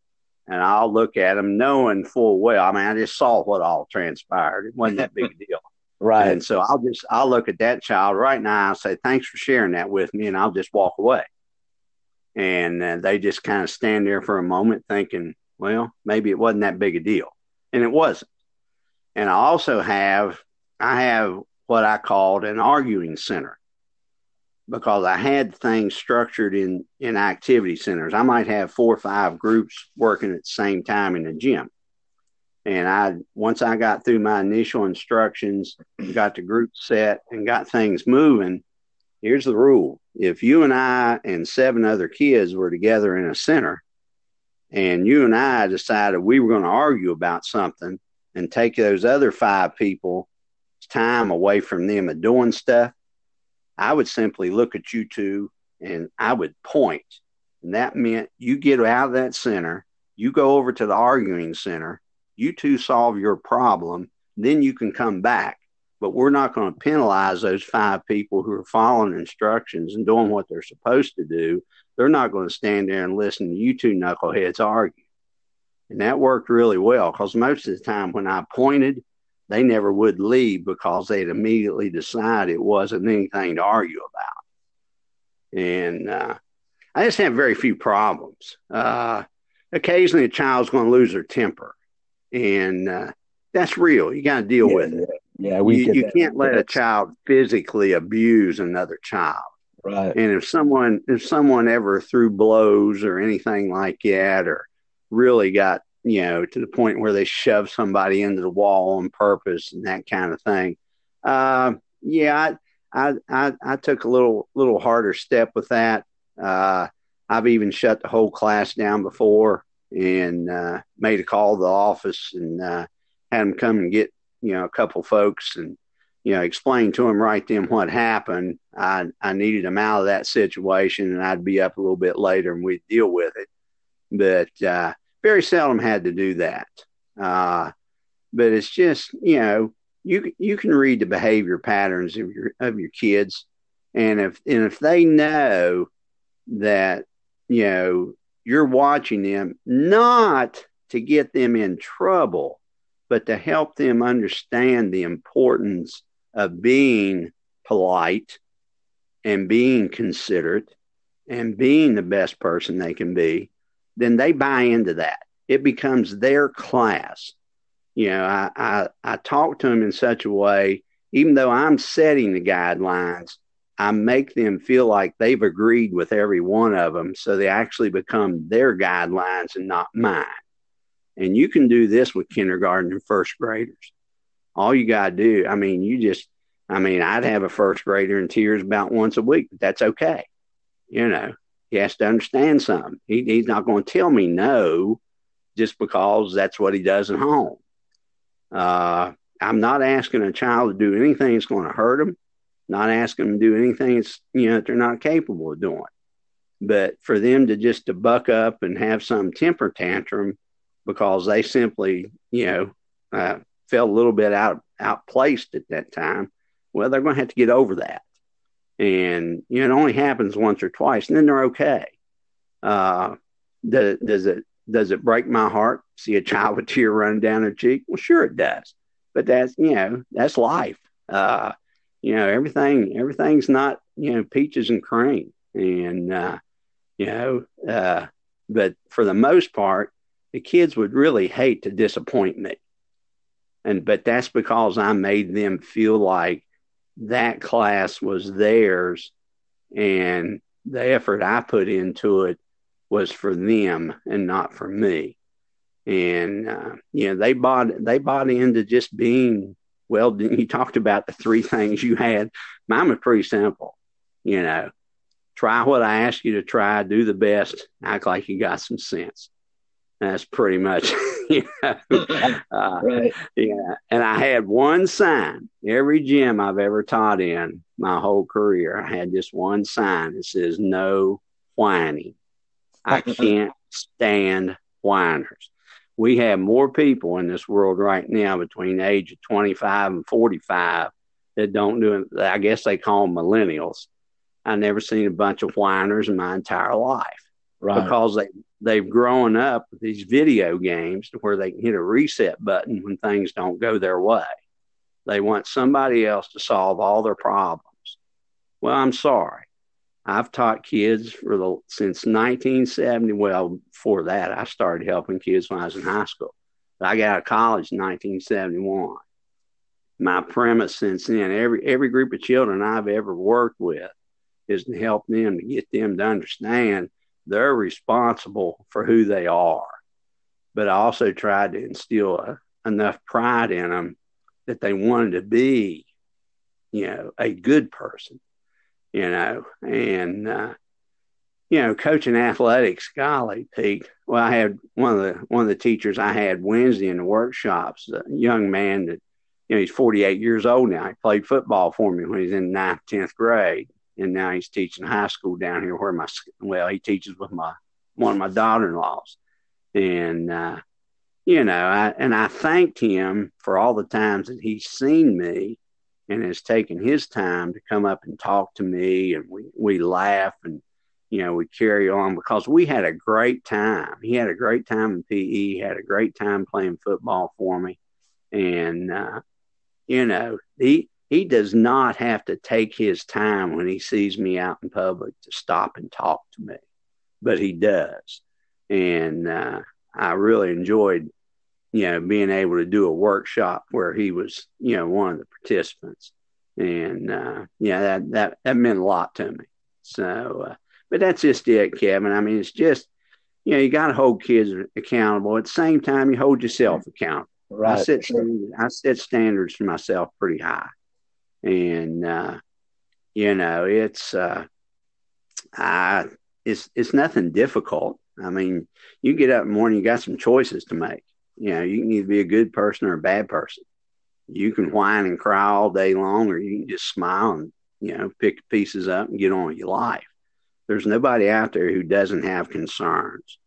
and I'll look at them knowing full well. I mean, I just saw what all transpired. It wasn't that big a deal. Right. And so I'll just I'll look at that child right now. I'll say thanks for sharing that with me, and I'll just walk away. And uh, they just kind of stand there for a moment, thinking, well, maybe it wasn't that big a deal, and it wasn't. And I also have I have what I called an arguing center. Because I had things structured in in activity centers. I might have four or five groups working at the same time in the gym. And I once I got through my initial instructions, got the group set and got things moving, here's the rule. If you and I and seven other kids were together in a center and you and I decided we were going to argue about something and take those other five people time away from them and doing stuff, I would simply look at you two and I would point. And that meant you get out of that center, you go over to the arguing center, you two solve your problem, then you can come back. But we're not going to penalize those five people who are following instructions and doing what they're supposed to do. They're not going to stand there and listen to you two knuckleheads argue. And that worked really well because most of the time when I pointed, they never would leave because they'd immediately decide it wasn't anything to argue about. And uh, I just have very few problems. Uh, occasionally, a child's going to lose their temper, and uh, that's real. You got to deal yeah, with it. Yeah, we you, you can't let a child physically abuse another child. Right. And if someone if someone ever threw blows or anything like that, or really got you know, to the point where they shove somebody into the wall on purpose and that kind of thing. Uh, yeah, I, I, I, I, took a little, little harder step with that. Uh, I've even shut the whole class down before and uh, made a call to the office and uh, had them come and get, you know, a couple folks and, you know, explain to them right then what happened. I, I needed them out of that situation and I'd be up a little bit later and we'd deal with it. But, uh, very seldom had to do that. Uh, but it's just, you know, you you can read the behavior patterns of your of your kids, and if and if they know that you know you're watching them not to get them in trouble, but to help them understand the importance of being polite and being considerate and being the best person they can be, then they buy into that. It becomes their class. You know, I, I, I talk to them in such a way, even though I'm setting the guidelines, I make them feel like they've agreed with every one of them. So they actually become their guidelines and not mine. And you can do this with kindergarten and first graders. All you got to do, I mean, you just, I mean, I'd have a first grader in tears about once a week, but that's okay. You know, he has to understand something. He, he's not going to tell me no just because that's what he does at home. Uh, I'm not asking a child to do anything that's going to hurt them. Not asking them to do anything that's you know that they're not capable of doing. But for them to just to buck up and have some temper tantrum because they simply you know uh, felt a little bit out outplaced at that time, well, they're going to have to get over that and you know it only happens once or twice, and then they're okay. Uh, does, does it does it break my heart see a child with tear running down their cheek? Well, sure it does, but that's you know that's life. Uh, you know everything everything's not you know peaches and cream, and uh, you know, uh, but for the most part, the kids would really hate to disappoint me, and but that's because I made them feel like that class was theirs and the effort I put into it was for them and not for me. And uh, you know, they bought they bought into just being well. You talked about the three things you had. Mine was pretty simple. You know, try what I ask you to try, do the best, act like you got some sense. That's pretty much, you know, uh, right. yeah. And I had one sign every gym I've ever taught in my whole career. I had just one sign that says "No whining." I can't stand whiners. We have more people in this world right now between the age of 25 and 45 that don't do it. I guess they call them millennials. I never seen a bunch of whiners in my entire life right. because they they've grown up with these video games to where they can hit a reset button when things don't go their way. They want somebody else to solve all their problems. Well, I'm sorry. I've taught kids for the since 1970. Well, before that, I started helping kids when I was in high school. I got out of college in 1971. My premise since then, every every group of children I've ever worked with is to help them to get them to understand they're responsible for who they are. But I also tried to instill a, enough pride in them that they wanted to be, you know, a good person, you know, and, uh, you know, coaching athletics, golly, Pete. Well, I had one of the one of the teachers I had Wednesday in the workshops, a young man that, you know, he's 48 years old now. He played football for me when he was in ninth, tenth grade, and now he's teaching high school down here where my well, he teaches with my one of my daughter-in-laws, and uh, you know, I, and I thanked him for all the times that he's seen me and has taken his time to come up and talk to me, and we we laugh and you know we carry on because we had a great time. He had a great time in PE, had a great time playing football for me, and uh, you know he he does not have to take his time when he sees me out in public to stop and talk to me, but he does, and uh, I really enjoyed you know, being able to do a workshop where he was, you know, one of the participants. And, uh, yeah, that, that, that meant a lot to me. So, uh, but that's just it, Kevin. I mean, it's just, you know, you got to hold kids accountable. At the same time, you hold yourself accountable. Right. I set, standards, I set standards for myself pretty high. And, uh, you know, it's, uh, I, it's, it's nothing difficult. I mean, you get up in the morning, you got some choices to make. You know, you can either be a good person or a bad person. You can whine and cry all day long, or you can just smile and, you know, pick pieces up and get on with your life. There's nobody out there who doesn't have concerns.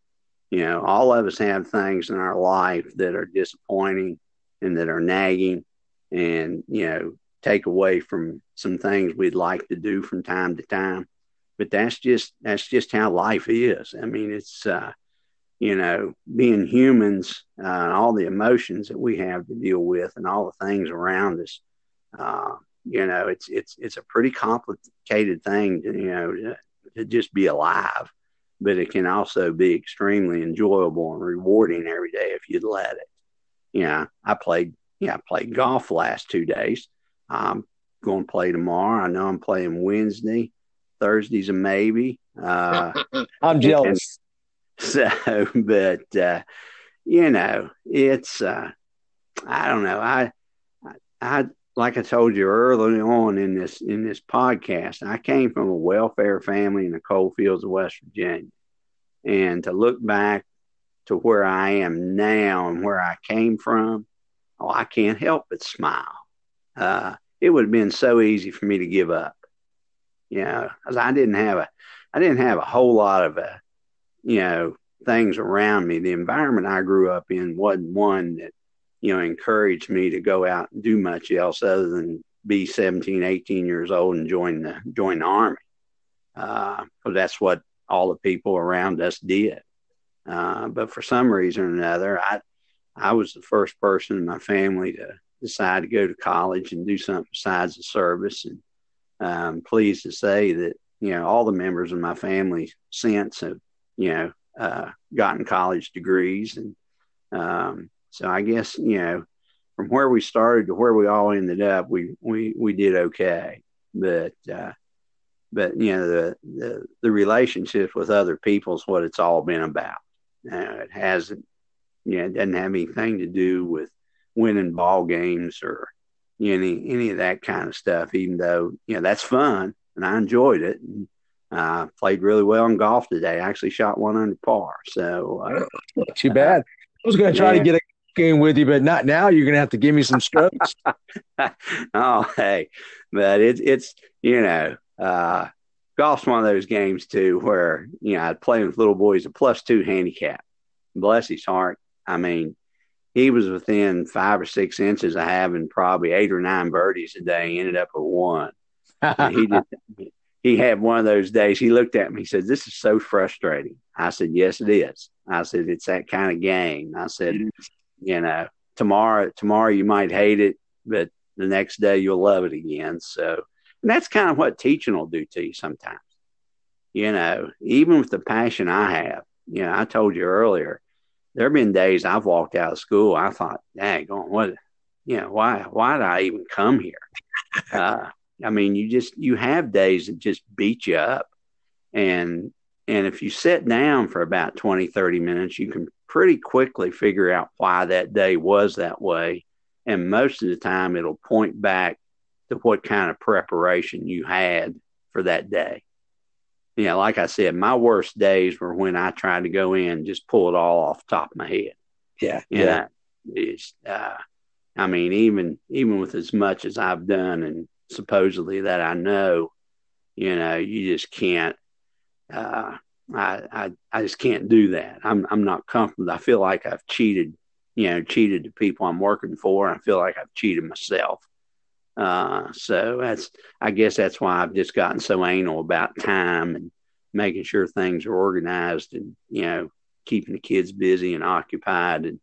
You know, all of us have things in our life that are disappointing and that are nagging and, you know, take away from some things we'd like to do from time to time. But that's just that's just how life is. I mean, it's uh, you know, being humans uh, and all the emotions that we have to deal with and all the things around us, uh, you know, it's it's it's a pretty complicated thing to you know to, to just be alive, but it can also be extremely enjoyable and rewarding every day if you'd let it. You know, I played yeah, I played golf last two days. I'm going to play tomorrow. I know I'm playing Wednesday. Thursday's a maybe. Uh, I'm jealous. So, but uh, you know, it's uh, I don't know. I, I like I told you early on in this in this podcast, I came from a welfare family in the coal fields of West Virginia, and to look back to where I am now and where I came from, oh, I can't help but smile. Uh, it would have been so easy for me to give up, you know, I didn't have a I didn't have a whole lot of a you know, things around me. The environment I grew up in wasn't one that, you know, encouraged me to go out and do much else other than be 17, 18 years old and join the join the army. Uh, that's what all the people around us did. Uh, but for some reason or another, I I was the first person in my family to decide to go to college and do something besides the service. And I'm pleased to say that you know all the members of my family since have you know, uh, gotten college degrees. And um, so I guess, you know, from where we started to where we all ended up, we, we, we did okay. But, uh, but you know, the, the, the with other people is what it's all been about. Uh, it hasn't, you know, it doesn't have anything to do with winning ball games or any, any of that kind of stuff, even though, you know, that's fun and I enjoyed it. And, uh, played really well in golf today. I actually shot one under par. So uh, too bad. I was going to try yeah. to get a game with you, but not now. You're going to have to give me some strokes. oh, hey, but it's it's you know, uh, golf's one of those games too where you know I'd play with little boys a plus two handicap. Bless his heart. I mean, he was within five or six inches of having probably eight or nine birdies a day. He ended up with one. he did he had one of those days. He looked at me. He said, "This is so frustrating." I said, "Yes, it is." I said, "It's that kind of game." I said, mm-hmm. "You know, tomorrow, tomorrow you might hate it, but the next day you'll love it again." So, and that's kind of what teaching will do to you sometimes. You know, even with the passion I have, you know, I told you earlier, there have been days I've walked out of school. I thought, "Dang, what? You know, why? Why did I even come here?" Uh, I mean, you just you have days that just beat you up. And and if you sit down for about 20, 30 minutes, you can pretty quickly figure out why that day was that way. And most of the time it'll point back to what kind of preparation you had for that day. Yeah, like I said, my worst days were when I tried to go in and just pull it all off the top of my head. Yeah. Yeah. It's uh I mean, even even with as much as I've done and supposedly that I know, you know, you just can't. Uh, I, I I just can't do that. I'm I'm not comfortable. I feel like I've cheated, you know, cheated the people I'm working for. I feel like I've cheated myself. Uh, so that's I guess that's why I've just gotten so anal about time and making sure things are organized and you know keeping the kids busy and occupied and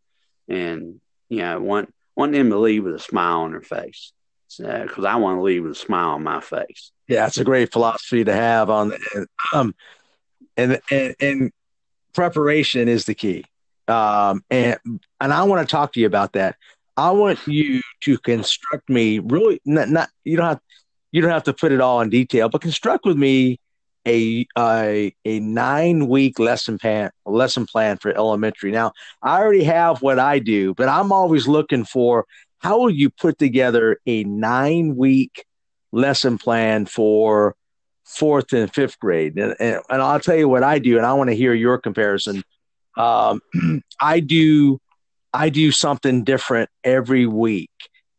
and you know want want them to leave with a smile on their face because I want to leave with a smile on my face. Yeah, it's a great philosophy to have on, um, and and, and preparation is the key. Um, and and I want to talk to you about that. I want you to construct me really not, not you don't have you don't have to put it all in detail, but construct with me a a, a nine week lesson plan lesson plan for elementary. Now I already have what I do, but I'm always looking for how will you put together a nine week lesson plan for fourth and fifth grade? And, and, and, I'll tell you what I do, and I want to hear your comparison. Um, I do, I do something different every week.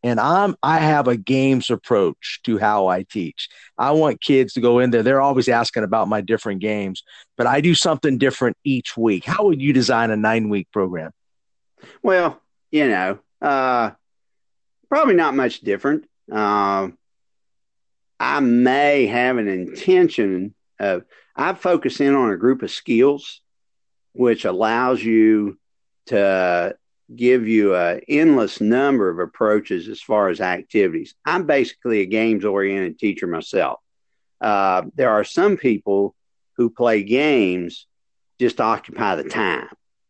And I'm I have a games approach to how I teach. I want kids to go in there. They're always asking about my different games, but I do something different each week. How would you design a nine week program? Well, you know, uh, Probably not much different. Uh, I may have an intention of, I focus in on a group of skills, which allows you to give you an endless number of approaches as far as activities. I'm basically a games oriented teacher myself. Uh, there are some people who play games just to occupy the time.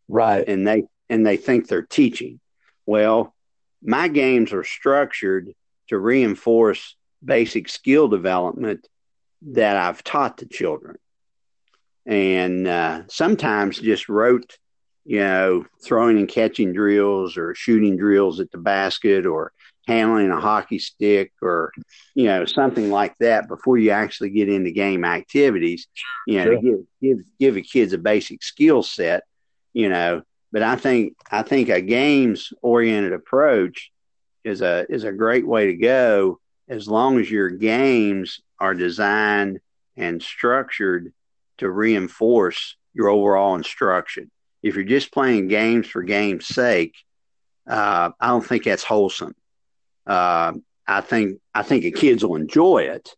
Right. And they and they think they're teaching. Well, my games are structured to reinforce basic skill development that I've taught the children. And uh, sometimes just rote, you know, throwing and catching drills or shooting drills at the basket or handling a hockey stick or, you know, something like that before you actually get into game activities, you know, sure. give, give, give the kids a basic skill set, you know, but I think I think a games oriented approach is a is a great way to go as long as your games are designed and structured to reinforce your overall instruction. If you're just playing games for game's sake, uh, I don't think that's wholesome. Uh, I think I think the kids will enjoy it,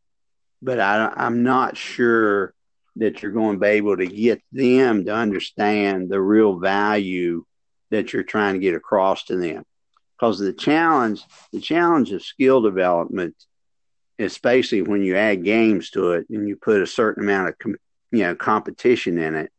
but I, I'm not sure that you're going to be able to get them to understand the real value that you're trying to get across to them. Because the challenge, the challenge of skill development, especially when you add games to it and you put a certain amount of you know competition in it,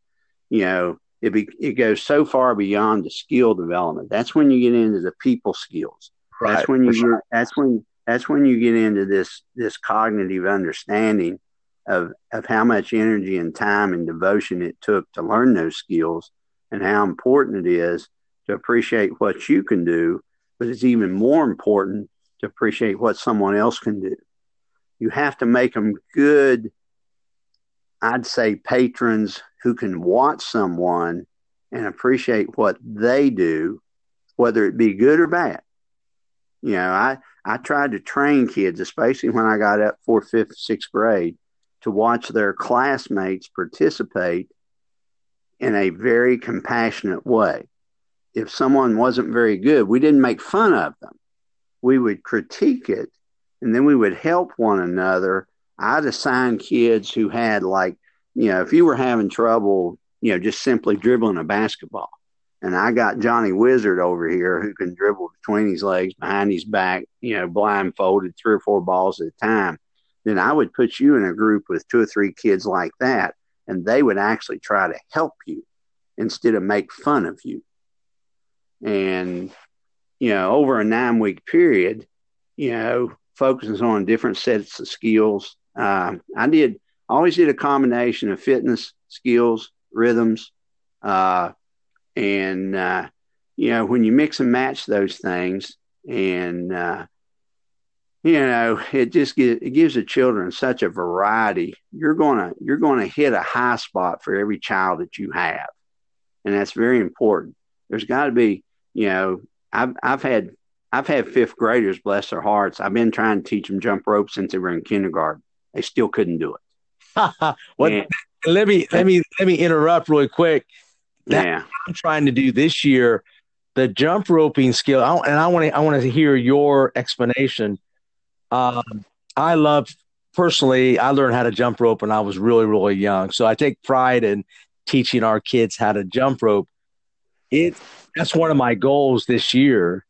you know it be, it goes so far beyond the skill development. That's when you get into the people skills. Right, that's when you sure. get, that's when that's when you get into this this cognitive understanding of of how much energy and time and devotion it took to learn those skills and how important it is to appreciate what you can do but it's even more important to appreciate what someone else can do you have to make them good i'd say patrons who can watch someone and appreciate what they do whether it be good or bad you know i i tried to train kids especially when i got up for fifth sixth grade to watch their classmates participate in a very compassionate way. If someone wasn't very good, we didn't make fun of them. We would critique it and then we would help one another. I'd assign kids who had, like, you know, if you were having trouble, you know, just simply dribbling a basketball, and I got Johnny Wizard over here who can dribble between his legs, behind his back, you know, blindfolded, three or four balls at a time then I would put you in a group with two or three kids like that, and they would actually try to help you instead of make fun of you. And, you know, over a nine week period, you know, focuses on different sets of skills. Uh, I did always did a combination of fitness, skills, rhythms, uh, and uh, you know when you mix and match those things, and uh, you know it just gives, it gives the children such a variety. You're gonna you're gonna hit a high spot for every child that you have, and that's very important. There's got to be you know I've I've had I've had fifth graders, bless their hearts. I've been trying to teach them jump rope since they were in kindergarten. They still couldn't do it. what? And, let me let me let me interrupt really quick. That yeah. I'm trying to do this year, the jump roping skill, and I want to I want to hear your explanation. Um, I love personally. I learned how to jump rope when I was really really young, so I take pride in teaching our kids how to jump rope. It that's one of my goals this year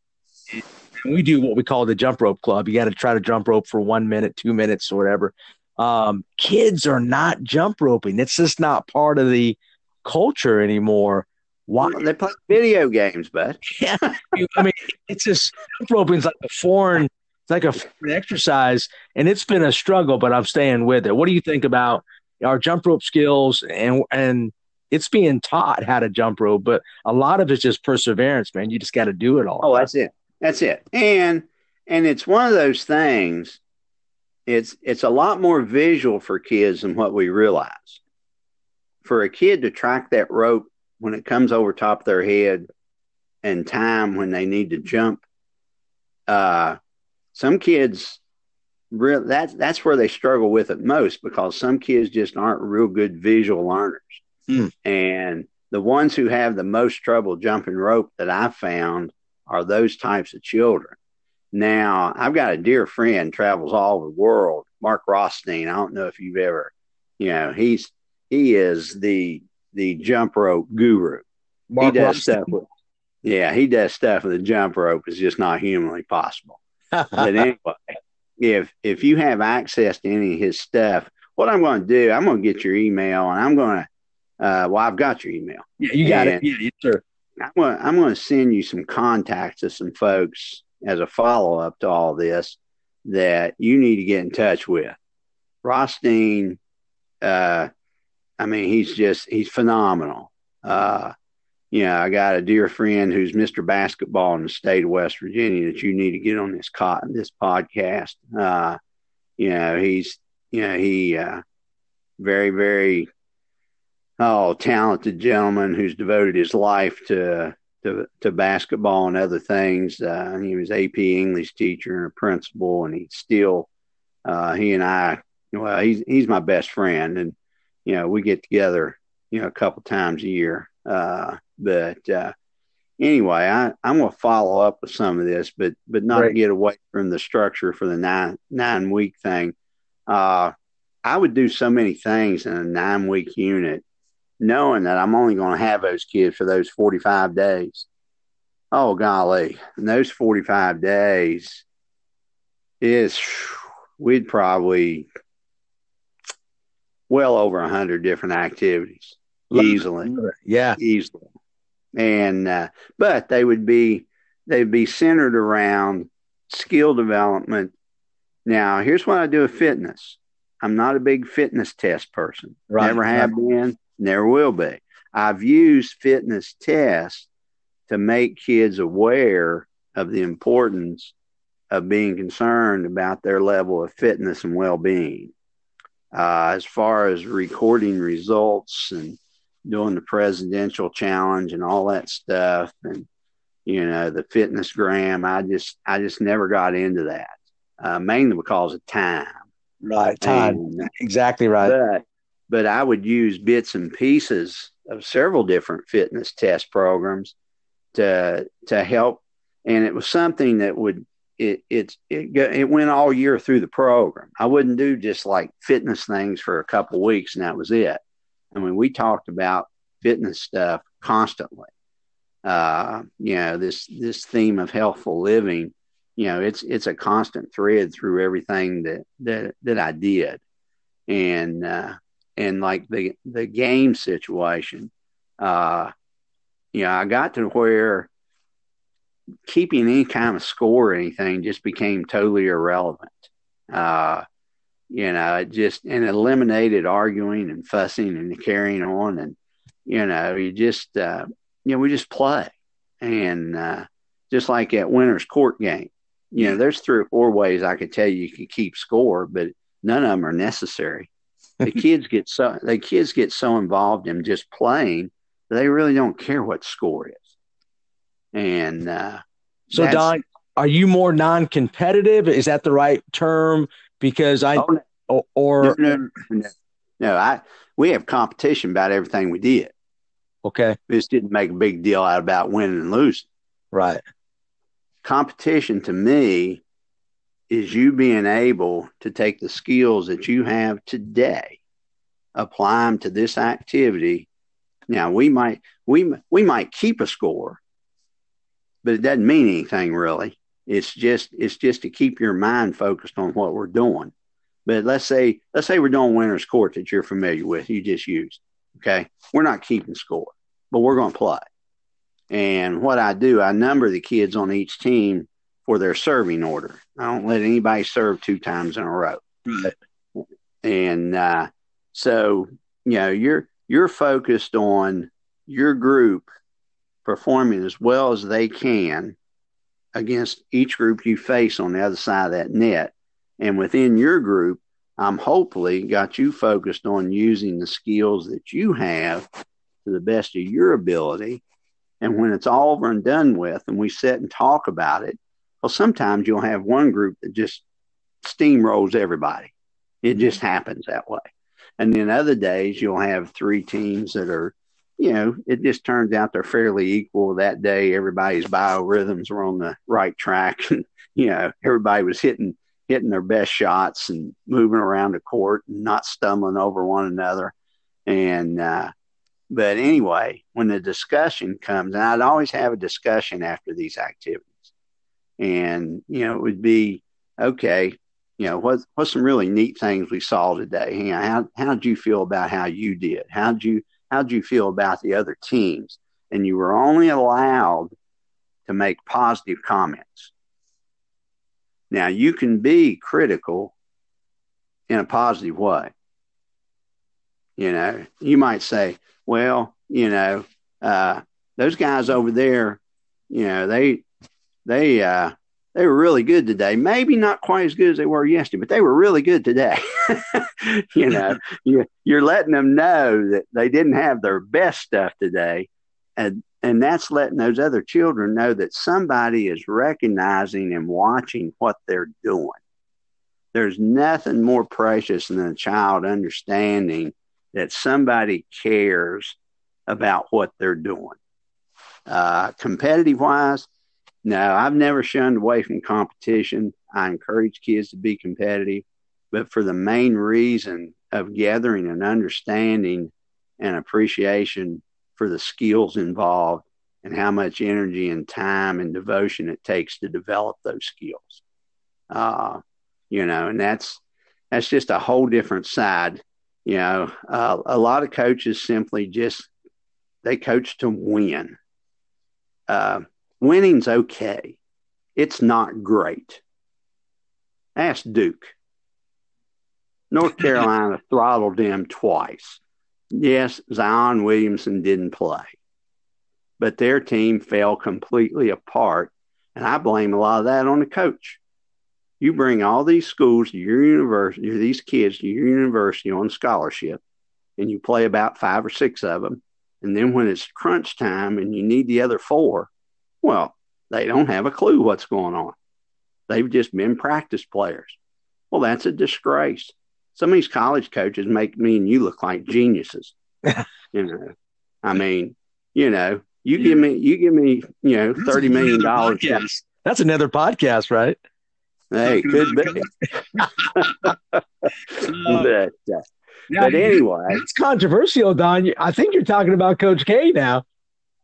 we do what we call the jump rope club. You got to try to jump rope for one minute, two minutes, or whatever. Um, kids are not jump roping. It's just not part of the culture anymore. Why they play video games, bud? Yeah, I mean, it's just jump roping is like a foreign, it's like a foreign exercise, and it's been a struggle. But I'm staying with it. What do you think about our jump rope skills and and it's being taught how to jump rope, but a lot of it's just perseverance, man. You just got to do it all. Oh, that's it. That's it. And and it's one of those things. It's it's a lot more visual for kids than what we realize. For a kid to track that rope when it comes over top of their head and time when they need to jump, uh, some kids real that's that's where they struggle with it most because some kids just aren't real good visual learners. Mm. And the ones who have the most trouble jumping rope that I found are those types of children. Now, I've got a dear friend travels all over the world, Mark Rothstein. I don't know if you've ever, you know, he's he is the the jump rope guru. Mark he does Rothstein. stuff with, yeah, he does stuff with the jump rope. It's just not humanly possible. but anyway, if if you have access to any of his stuff, what I'm going to do, I'm going to get your email and I'm going to. Uh, well, I've got your email. Yeah, you got and, it. Yeah, yes, sir. I'm going, I'm to send you some contacts of some folks as a follow up to all this that you need to get in touch with. Rothstein, uh, I mean, he's just, he's phenomenal. Uh, you know, I got a dear friend who's Mr. Basketball in the state of West Virginia that you need to get on this co- this podcast. Uh, you know, he's, you know, he, uh, very, very oh, talented gentleman who's devoted his life to to, to basketball and other things. Uh, he was AP English teacher and a principal, and he still uh, he and I well he's he's my best friend, and you know we get together you know a couple times a year. Uh, but uh, anyway, I, I'm going to follow up with some of this, but but not right. get away from the structure for the nine nine week thing. Uh, I would do so many things in a nine week unit knowing that I'm only going to have those kids for those 45 days. Oh, golly. And those 45 days is, we'd probably well over a 100 different activities easily. Yeah. Easily. And, uh, but they would be, they'd be centered around skill development. Now, here's what I do with fitness. I'm not a big fitness test person. Right. Never have right. been. Never will be. I've used fitness tests to make kids aware of the importance of being concerned about their level of fitness and well being. Uh, as far as recording results and doing the presidential challenge and all that stuff and you know the FitnessGram i just i just never got into that uh, mainly because of time right time and, exactly right but but I would use bits and pieces of several different fitness test programs to to help. And it was something that would it it it, it went all year through the program. I wouldn't do just like fitness things for a couple weeks and that was it. I mean, we talked about fitness stuff constantly. Uh, you know, this this theme of healthful living, you know, it's it's a constant thread through everything that that that I did. And uh, and like the the game situation. Uh, you know, I got to where keeping any kind of score or anything just became totally irrelevant. Uh, you know, it just and eliminated arguing and fussing and carrying on, and you know, you just uh, you know we just play, and uh, just like at Winner's Court game, you know, there's three or four ways I could tell you you could keep score, but none of them are necessary. The kids get so the kids get so involved in just playing they really don't care what score is. And uh, so, Don, are you more non-competitive? Is that the right term? Because I oh, no. or no, no, no, no, I we have competition about everything we did. Okay, we just didn't make a big deal out about winning and losing. Right. Competition to me is you being able to take the skills that you have today, apply them to this activity. Now we might we we might keep a score, but it doesn't mean anything really. It's just it's just to keep your mind focused on what we're doing. But let's say let's say we're doing winner's court that you're familiar with, you just used. Okay, we're not keeping score, but we're going to play. And what I do, I number the kids on each team for their serving order. I don't let anybody serve two times in a row. Right. And uh, so, you know, you're you're focused on your group performing as well as they can against each group you face on the other side of that net. And within your group, I'm hopefully got you focused on using the skills that you have to the best of your ability. And when it's all over and done with, and we sit and talk about it, well, sometimes you'll have one group that just steamrolls everybody. It just happens that way. And then other days you'll have three teams that are you know, it just turns out they're fairly equal that day. Everybody's biorhythms were on the right track. And, you know, everybody was hitting hitting their best shots and moving around the court and not stumbling over one another. And uh, but anyway, when the discussion comes, and I'd always have a discussion after these activities, and you know, it would be okay. You know, what what's some really neat things we saw today? You know, how how did you feel about how you did? How did you how did you feel about the other teams? And you were only allowed to make positive comments. Now, you can be critical in a positive way. You know, you might say, well, you know, uh, those guys over there, you know, they, they, uh, they were really good today. Maybe not quite as good as they were yesterday, but they were really good today. you know, you, you're letting them know that they didn't have their best stuff today. And, and that's letting those other children know that somebody is recognizing and watching what they're doing. There's nothing more precious than a child understanding that somebody cares about what they're doing. Uh, competitive wise, no, I've never shunned away from competition. I encourage kids to be competitive, but for the main reason of gathering an understanding and appreciation for the skills involved and how much energy and time and devotion it takes to develop those skills. Uh, you know, and that's that's just a whole different side. You know, uh, a lot of coaches simply just they coach to win. Uh, Winning's okay. It's not great. Ask Duke. North Carolina throttled them twice. Yes, Zion Williamson didn't play, but their team fell completely apart. And I blame a lot of that on the coach. You bring all these schools to your university, these kids to your university on scholarship, and you play about five or six of them. And then when it's crunch time and you need the other four, well, they don't have a clue what's going on. They've just been practice players. Well, that's a disgrace. Some of these college coaches make me and you look like geniuses. you know, I mean, you know, you give me, you give me, you know, thirty million dollars. Yes, That's another podcast, right? Hey, could be. but, uh, but anyway, it's controversial, Don. I think you're talking about Coach K now.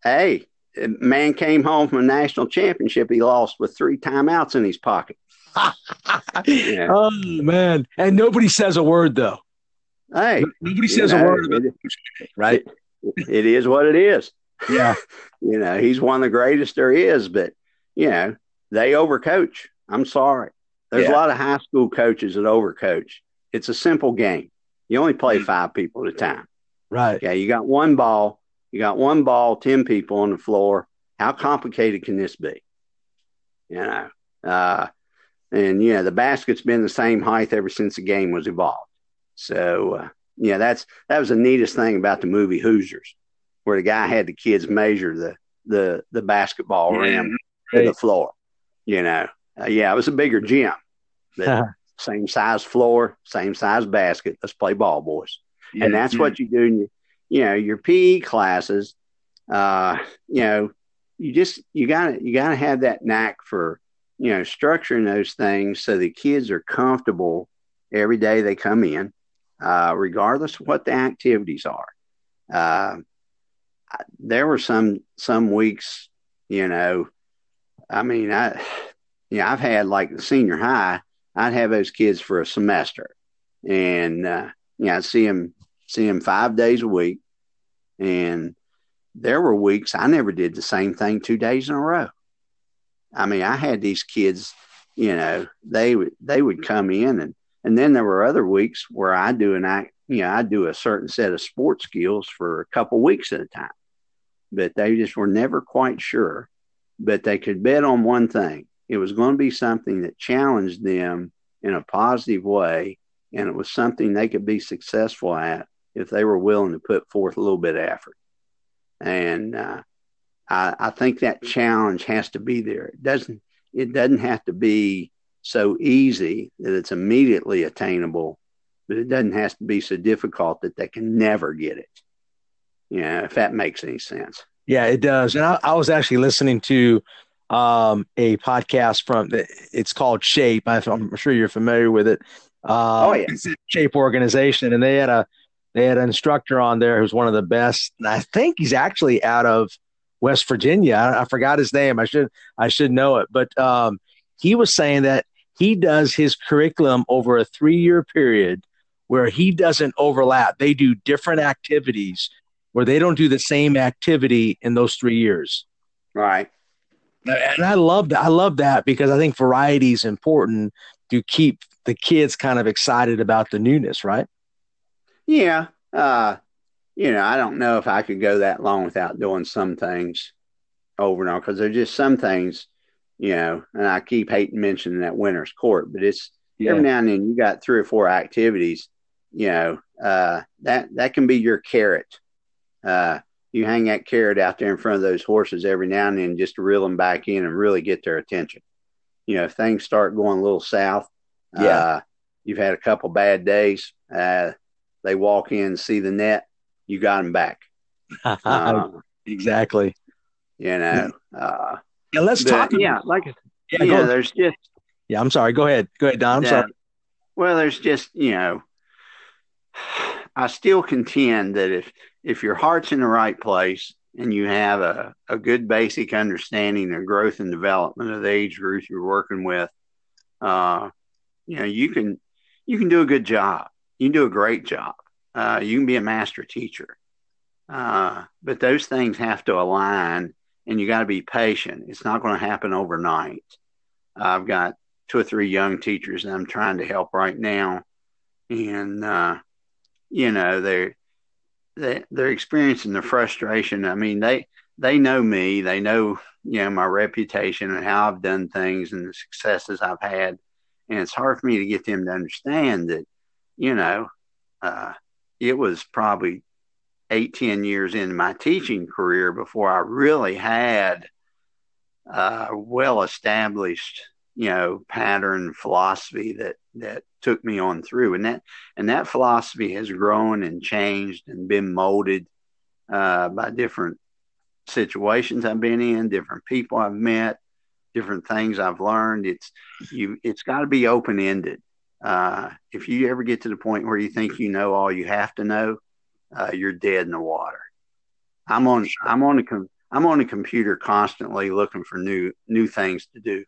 Hey, man came home from a national championship he lost with three timeouts in his pocket. yeah. Oh man! And nobody says a word though. Hey, nobody says know, a word, it, right? It, it is what it is. Yeah, you know he's one of the greatest there is, but you know, they overcoach. I'm sorry. There's yeah. a lot of high school coaches that overcoach. It's a simple game. You only play mm. five people at a time. Right. Okay. You got one ball. You got one ball, 10 people on the floor. How complicated can this be? You know, uh, and, you know, the basket's been the same height ever since the game was evolved. So, uh, yeah, that's, that was the neatest thing about the movie Hoosiers, where the guy had the kids measure the, the, the basketball yeah. rim to the floor. You know, uh, yeah, it was a bigger gym, but same size floor, same size basket. Let's play ball, boys. Yeah, and that's yeah. what you do in your, you know, your PE classes. Uh, you know, you just you gotta you gotta have that knack for you know structuring those things so the kids are comfortable every day they come in, uh, regardless of what the activities are. Uh, there were some some weeks, you know, I mean, I yeah, I've had like the senior high. I'd have those kids for a semester, and uh, yeah, I'd see them see him five days a week, and there were weeks I never did the same thing two days in a row. I mean, I had these kids, you know, they would they would come in and and then there were other weeks where I do an act, you know, I do a certain set of sports skills for a couple weeks at a time. But they just were never quite sure. But they could bet on one thing. It was going to be something that challenged them in a positive way, and it was something they could be successful at if they were willing to put forth a little bit of effort. And uh, I, I think that challenge has to be there. It doesn't it doesn't have to be so easy that it's immediately attainable, but it doesn't have to be so difficult that they can never get it. Yeah, if that makes any sense. Yeah, it does. And I, I was actually listening to um, a podcast from it's called Shape. I'm sure you're familiar with it. Uh, oh yeah, Shape organization, and they had a they had an instructor on there who's one of the best. And I think he's actually out of West Virginia. I, I forgot his name. I should I should know it, but um, he was saying that he does his curriculum over a three year period where he doesn't overlap. They do different activities where they don't do the same activity in those three years. Right. And I love that. I love that because I think variety is important to keep the kids kind of excited about the newness, right? Yeah. Uh, you know, I don't know if I could go that long without doing some things over and over because there's just some things, you know, and I keep hating mentioning that winner's court, but it's yeah. every now and then you got three or four activities, you know, uh, that, that can be your carrot. Uh, you hang that carrot out there in front of those horses every now and then just to reel them back in and really get their attention. You know, if things start going a little south, yeah. Uh, you've had a couple bad days, uh, they walk in, see the net, you got them back. Uh, exactly. You know. Uh, yeah, let's but, talk. Yeah, like yeah, yeah there's just. Yeah, I'm sorry. Go ahead. Go ahead, Don. I'm yeah, sorry. Well, there's just you know, I still contend that if if your heart's in the right place and you have a, a good basic understanding of growth and development of the age group you're working with, uh, you know, you can you can do a good job. You can do a great job. Uh, you can be a master teacher. Uh, but those things have to align and you got to be patient. It's not going to happen overnight. I've got two or three young teachers that I'm trying to help right now. And, uh, you know, they're, they, they're experiencing the frustration. I mean, they, they know me, they know, you know, my reputation and how I've done things and the successes I've had. And it's hard for me to get them to understand that, you know, uh, it was probably eight, 10 years into my teaching career before I really had a well established, you know, pattern philosophy that, that took me on through. And that, and that philosophy has grown and changed and been molded uh, by different situations I've been in, different people I've met, different things I've learned. It's you. It's got to be open ended. Uh, if you ever get to the point where you think you know all you have to know, uh, you're dead in the water. I'm on. I'm on a. Com- I'm on a computer constantly looking for new new things to do.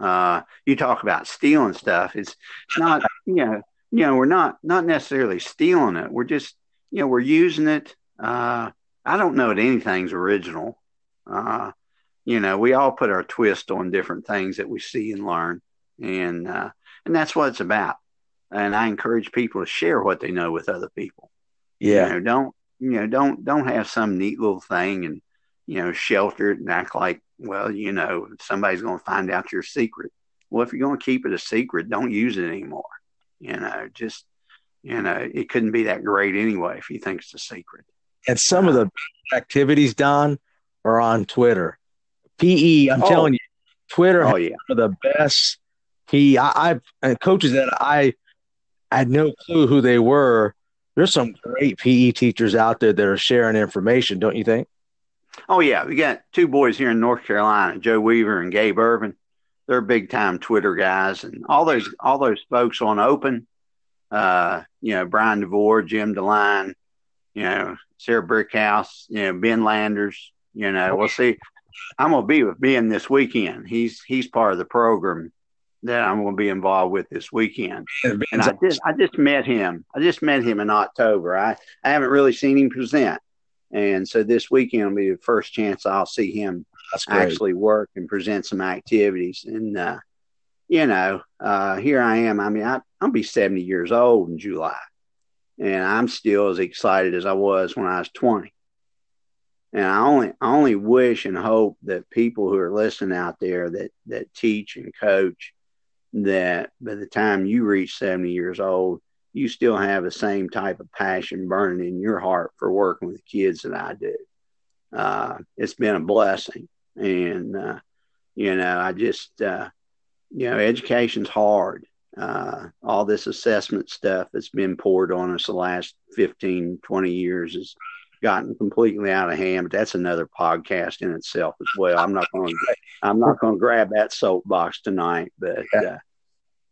Uh, you talk about stealing stuff. It's not. You know. You know. We're not not necessarily stealing it. We're just. You know. We're using it. Uh, I don't know that anything's original. Uh, you know, we all put our twist on different things that we see and learn, and uh, and that's what it's about. And I encourage people to share what they know with other people. Yeah, you know, don't you know don't don't have some neat little thing and you know shelter it and act like well you know somebody's going to find out your secret. Well, if you're going to keep it a secret, don't use it anymore. You know, just you know, it couldn't be that great anyway if you think it's a secret. And some of the activities, Don, are on Twitter. PE, I'm oh. telling you, Twitter oh, yeah. the best PE. I, I coaches that I, I had no clue who they were. There's some great PE teachers out there that are sharing information, don't you think? Oh yeah, we got two boys here in North Carolina, Joe Weaver and Gabe Irvin. They're big time Twitter guys, and all those all those folks on Open. Uh, you know, Brian DeVore, Jim DeLine, you know, Sarah Brickhouse, you know, Ben Landers. You know, we'll see. I'm gonna be with Ben this weekend. He's he's part of the program that I'm gonna be involved with this weekend. And I just I just met him. I just met him in October. I, I haven't really seen him present. And so this weekend will be the first chance I'll see him actually work and present some activities. And uh, you know, uh, here I am. I mean, I, I'll be 70 years old in July and I'm still as excited as I was when I was 20. And I only I only wish and hope that people who are listening out there that that teach and coach that by the time you reach 70 years old, you still have the same type of passion burning in your heart for working with kids that I do. Uh, it's been a blessing, and uh, you know, I just uh, you know, education's hard, uh, all this assessment stuff that's been poured on us the last 15, 20 years has gotten completely out of hand. But that's another podcast in itself as well. I'm not going to, I'm not going to grab that soapbox tonight, but, uh,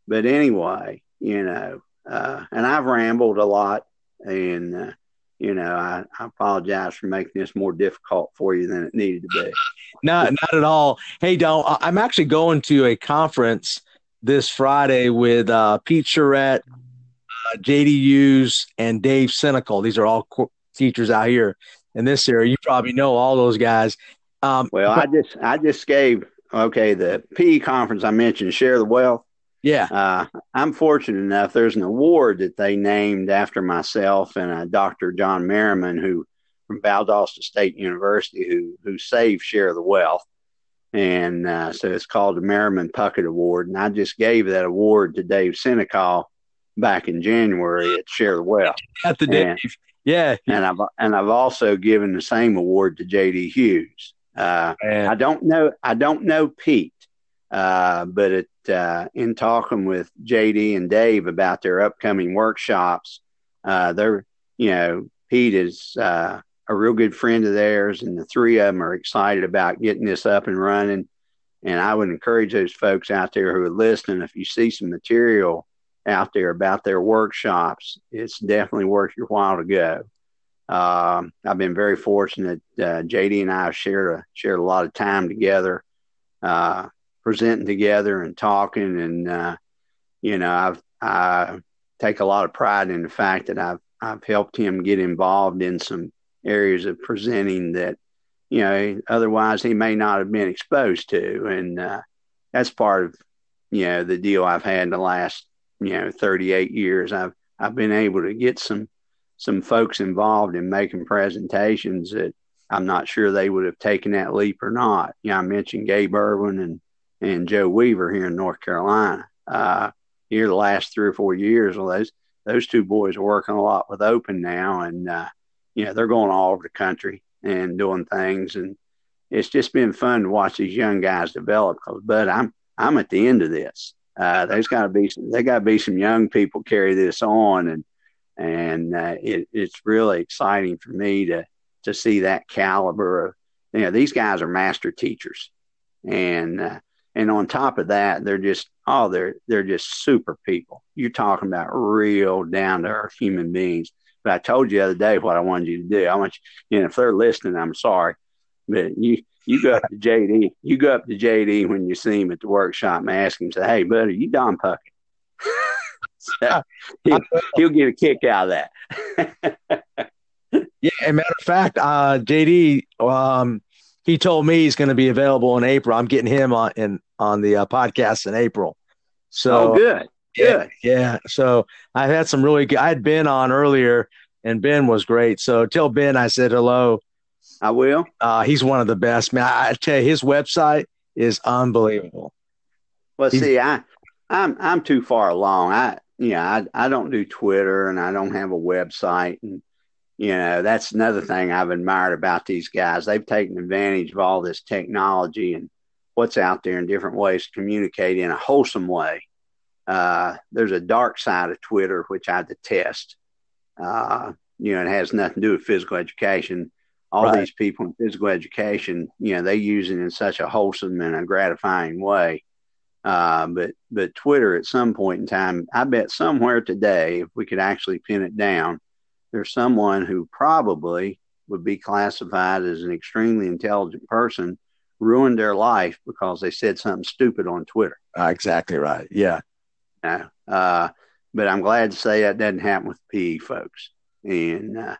but anyway, you know, uh, and I've rambled a lot and, uh, you know, I, I, apologize for making this more difficult for you than it needed to be. No, not at all. Hey, Don, I'm actually going to a conference this Friday with uh, Pete Charette, uh, JD Hughes, and Dave Senecal. These are all co- teachers out here in this area. You probably know all those guys. Um, well, but, I just I just gave okay the PE conference I mentioned, Share the Wealth. Yeah, uh, I'm fortunate enough. There's an award that they named after myself and uh, Dr. John Merriman, who from Valdosta State University, who who saved Share the Wealth. And uh, so it's called the Merriman Puckett Award. And I just gave that award to Dave Senecal back in January at Share the Wealth. At the Dave. Yeah. And I've, and I've also given the same award to JD Hughes. Uh, I don't know, I don't know Pete, uh, but it, uh, in talking with JD and Dave about their upcoming workshops, uh, they're, you know, Pete is, uh, a real good friend of theirs, and the three of them are excited about getting this up and running. And I would encourage those folks out there who are listening, if you see some material out there about their workshops, it's definitely worth your while to go. Um, I've been very fortunate. Uh, JD and I have shared a, shared a lot of time together, uh, presenting together and talking. And, uh, you know, I've, I take a lot of pride in the fact that I've, I've helped him get involved in some areas of presenting that you know otherwise he may not have been exposed to and uh, that's part of you know the deal I've had in the last you know 38 years I've I've been able to get some some folks involved in making presentations that I'm not sure they would have taken that leap or not. You know, I mentioned Gabe Irvin and and Joe Weaver here in North Carolina. Uh, here the last three or four years, well, those those two boys are working a lot with Open now, and uh, you know, they're going all over the country and doing things. And it's just been fun to watch these young guys develop. But I'm, I'm at the end of this. Uh, there's got to be some, they got to be some young people carry this on. And, and uh, it, it's really exciting for me to, to see that caliber of, you know, these guys are master teachers. And, uh, and on top of that, they're just, oh, they're, they're just super people. You're talking about real down to earth human beings but I told you the other day what I wanted you to do. I want you, you know, if they're listening, I'm sorry, but you you go up to JD, you go up to JD when you see him at the workshop and ask him, say, "Hey, buddy, you Don Puckett?" so he'll, he'll get a kick out of that. yeah, as a matter of fact, uh, JD, um, he told me he's going to be available in April. I'm getting him on in on the uh, podcast in April. So oh, good, good, yeah, yeah. So I've had some really good. I had Ben on earlier, and Ben was great. So tell Ben I said hello. I will. Uh, he's one of the best, man. I, tell you, his website is unbelievable. Well, he's, see, I I'm I'm too far along. I yeah, I I don't do Twitter and I don't have a website and you know, that's another thing I've admired about these guys. They've taken advantage of all this technology and what's out there in different ways to communicate in a wholesome way. Uh, there's a dark side of Twitter, which I detest. Uh, you know, it has nothing to do with physical education. All right. these people in physical education, you know, they use it in such a wholesome and a gratifying way. Uh, but but Twitter at some point in time, I bet somewhere today, if we could actually pin it down, there's someone who probably would be classified as an extremely intelligent person ruined their life because they said something stupid on Twitter. Uh, exactly right. Yeah. Uh, but I'm glad to say that doesn't happen with PE folks, and uh,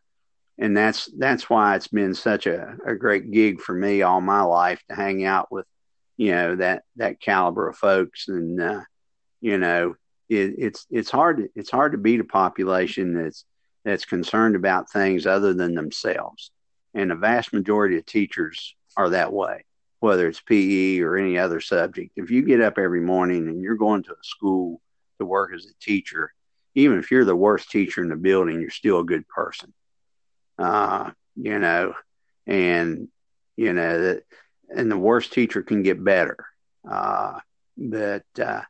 and that's that's why it's been such a, a great gig for me all my life to hang out with, you know, that that caliber of folks, and uh, you know, it, it's it's hard to, it's hard to beat a population that's that's concerned about things other than themselves. And the vast majority of teachers are that way, whether it's PE or any other subject. If you get up every morning and you're going to a school to work as a teacher, even if you're the worst teacher in the building, you're still a good person. Uh, you know, and you know that, and the worst teacher can get better. Uh, but uh,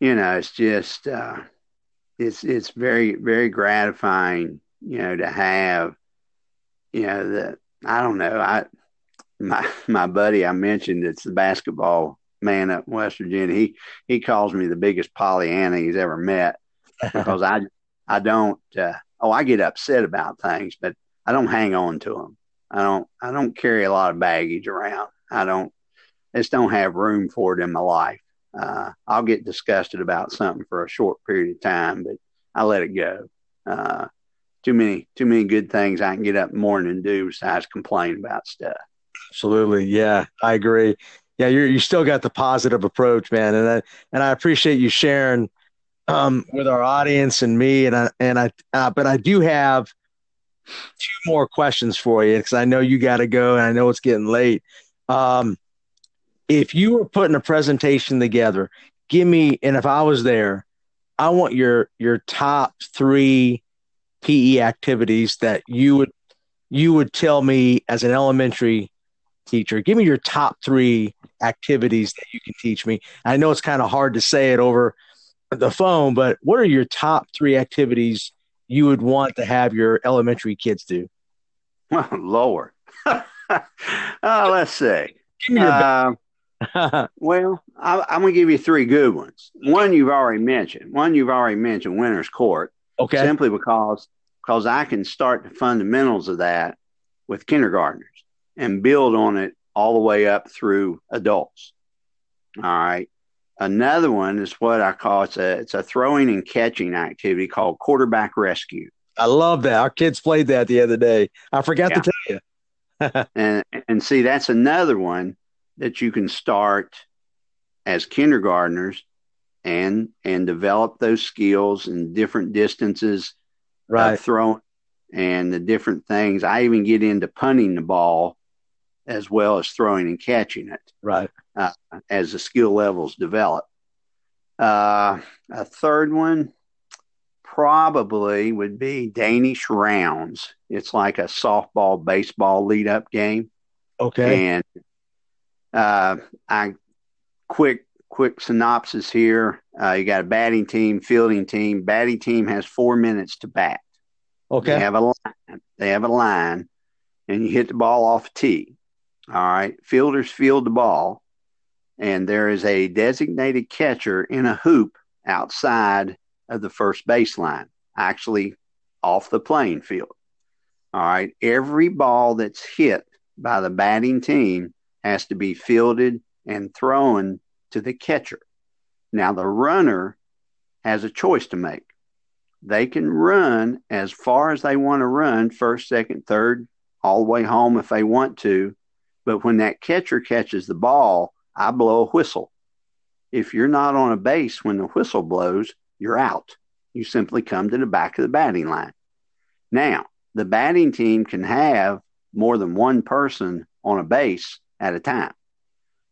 you know, it's just uh, it's it's very very gratifying, you know, to have, you know, that I don't know, I my my buddy I mentioned it's the basketball man up in West Virginia. He he calls me the biggest Pollyanna he's ever met because I I don't uh, oh I get upset about things, but I don't hang on to them. I don't I don't carry a lot of baggage around. I don't just don't have room for it in my life uh, I'll get disgusted about something for a short period of time, but I let it go. Uh, too many, too many good things I can get up in the morning and do besides complain about stuff. Absolutely, yeah, I agree. Yeah, you're you still got the positive approach, man, and I and I appreciate you sharing um, with our audience and me, and I and I, uh, but I do have two more questions for you because I know you got to go, and I know it's getting late. Um, if you were putting a presentation together, give me, and if I was there, I want your your top three PE activities that you would you would tell me as an elementary teacher. Give me your top three activities that you can teach me. I know it's kind of hard to say it over the phone, but what are your top three activities you would want to have your elementary kids do? Lower. Oh, let's see. Give me your uh, well, I, am going to give you three good ones. One you've already mentioned. One you've already mentioned, Winner's Court. Okay. Simply because because I can start the fundamentals of that with kindergartners and build on it all the way up through adults. All right. Another one is what I call it's a it's a throwing and catching activity called quarterback rescue. I love that. Our kids played that the other day. I forgot yeah. to tell you. and and see that's another one that you can start as kindergartners and and develop those skills and different distances right throwing and the different things i even get into punting the ball as well as throwing and catching it right uh, as the skill levels develop uh, a third one probably would be danish rounds it's like a softball baseball lead up game okay and uh, I quick quick synopsis here. Uh, you got a batting team, fielding team. Batting team has four minutes to bat. Okay. They have a line. They have a line, and you hit the ball off a tee. All right. Fielders field the ball, and there is a designated catcher in a hoop outside of the first baseline, actually off the playing field. All right. Every ball that's hit by the batting team has to be fielded and thrown to the catcher. Now, the runner has a choice to make. They can run as far as they want to run, first, second, third, all the way home if they want to. But when that catcher catches the ball, I blow a whistle. If you're not on a base when the whistle blows, you're out. You simply come to the back of the batting line. Now, the batting team can have more than one person on a base at a time.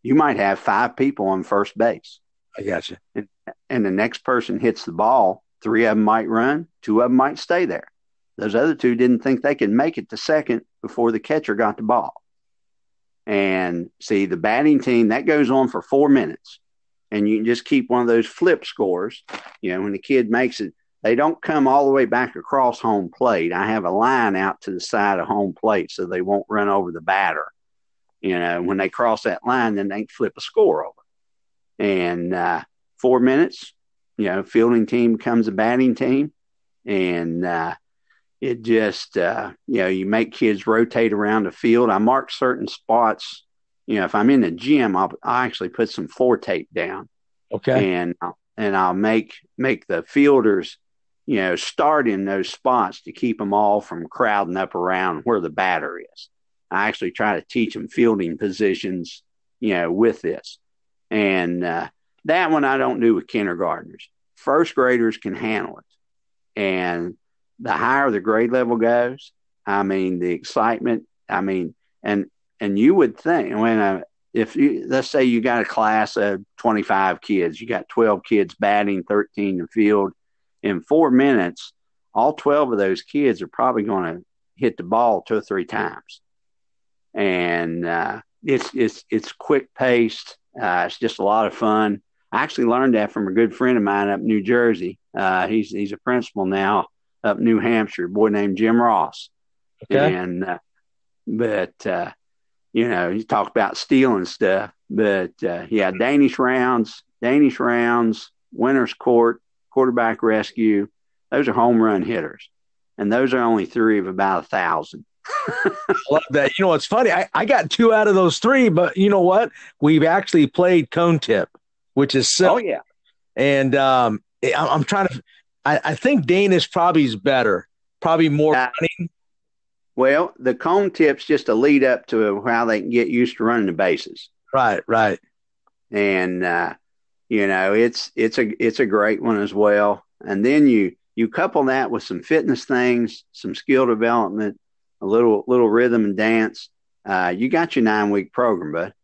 You might have five people on first base. I got you. And, and the next person hits the ball, three of them might run, two of them might stay there. Those other two didn't think they could make it to second before the catcher got the ball. And see, the batting team, that goes on for four minutes. And you can just keep one of those flip scores. You know, when the kid makes it, they don't come all the way back across home plate. I have a line out to the side of home plate so they won't run over the batter. You know, when they cross that line, then they flip a score over. And uh, four minutes, you know, fielding team becomes a batting team. And uh, it just uh, you know you make kids rotate around the field. I mark certain spots. You know, if I'm in the gym, I'll I actually put some floor tape down. Okay. And and I'll make make the fielders, you know, start in those spots to keep them all from crowding up around where the batter is. I actually try to teach them fielding positions, you know, with this. And uh, that one I don't do with kindergartners. First graders can handle it. And the higher the grade level goes, I mean, the excitement, I mean, and, and you would think when, uh, if you, let's say you got a class of 25 kids, you got 12 kids batting, 13 in the field in four minutes, all 12 of those kids are probably going to hit the ball two or three times. And, uh, it's, it's, it's quick paced. Uh, it's just a lot of fun. I actually learned that from a good friend of mine up in New Jersey. Uh, he's, he's a principal now up New Hampshire, a boy named Jim Ross. Okay. And, uh, but, uh, you know, he talked about stealing stuff, but, uh, yeah, Danish rounds, Danish rounds, winner's court, quarterback rescue. Those are home run hitters. And those are only three of about a thousand. Love that. You know, it's funny. I, I got two out of those three, but you know what? We've actually played cone tip, which is so. Oh, yeah. And um, I'm trying to, I, I think Danish probably is better, probably more uh, running. Well, the cone tip's just a lead up to how they can get used to running the bases. Right, right. And uh, you know, it's it's a it's a great one as well. And then you you couple that with some fitness things, some skill development, a little little rhythm and dance. Uh, you got your nine week program, bud.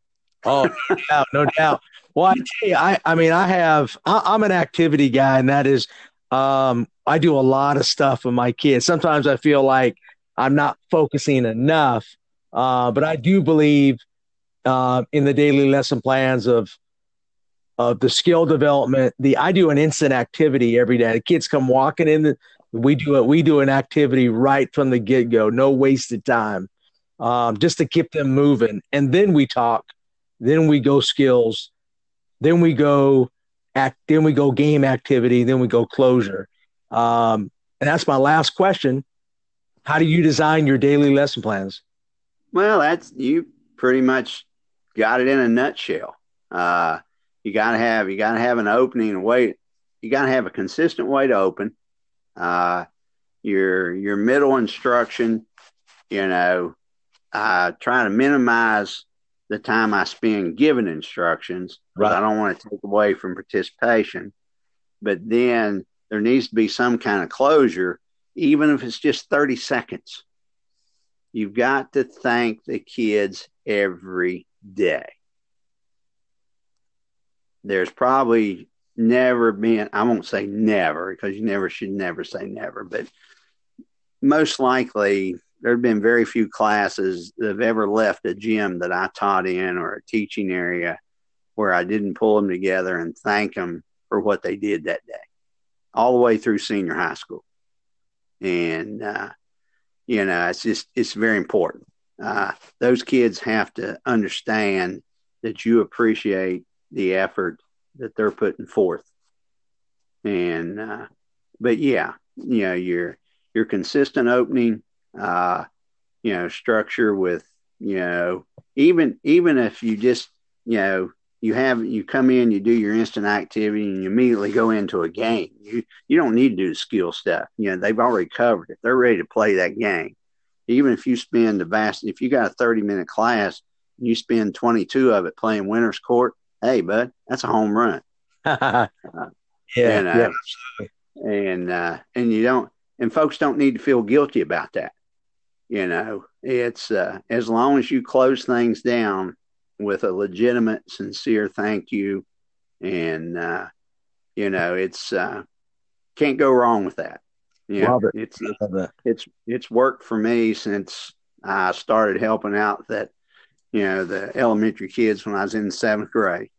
Oh, no doubt, no doubt. Well, I tell you, I, I mean, I have, I, am an activity guy, and that is um, I do a lot of stuff with my kids. Sometimes I feel like I'm not focusing enough, uh, but I do believe uh, in the daily lesson plans of of the skill development. The I do an instant activity every day. The kids come walking in. The, we do it. We do an activity right from the get go. No wasted time, um, just to keep them moving. And then we talk. Then we go skills. Then we go act, then we go game activity, then we go closure. Um, and that's my last question. How do you design your daily lesson plans? Well, that's you pretty much got it in a nutshell. Uh, you gotta have you gotta have an opening way. You gotta have a consistent way to open. Uh, your your middle instruction, you know, uh, try to minimize the time I spend giving instructions. Right. I don't want to take away from participation. But then there needs to be some kind of closure, even if it's just 30 seconds. You've got to thank the kids every day. There's probably never been, I won't say never because you never should never say never, but most likely there have been very few classes that have ever left a gym that I taught in or a teaching area where I didn't pull them together and thank them for what they did that day, all the way through senior high school. And, uh, you know, it's just, it's very important. Uh, those kids have to understand that you appreciate the effort that they're putting forth. And, uh, but yeah, you know, your, your consistent opening, uh, you know, structure with, you know, even even if you just, you know, you have you come in, you do your instant activity, and you immediately go into a game. You you don't need to do the skill stuff. You know, they've already covered it. They're ready to play that game. Even if you spend the vast, if you got a thirty minute class, you spend 22 of it playing winner's court, hey, bud, that's a home run. yeah, and, uh, yeah. And uh, and you don't, and folks don't need to feel guilty about that. You know, it's uh, as long as you close things down with a legitimate, sincere thank you, and uh, you know, it's uh, can't go wrong with that. Yeah, it. it's it's it's worked for me since I started helping out that you know the elementary kids when I was in seventh grade,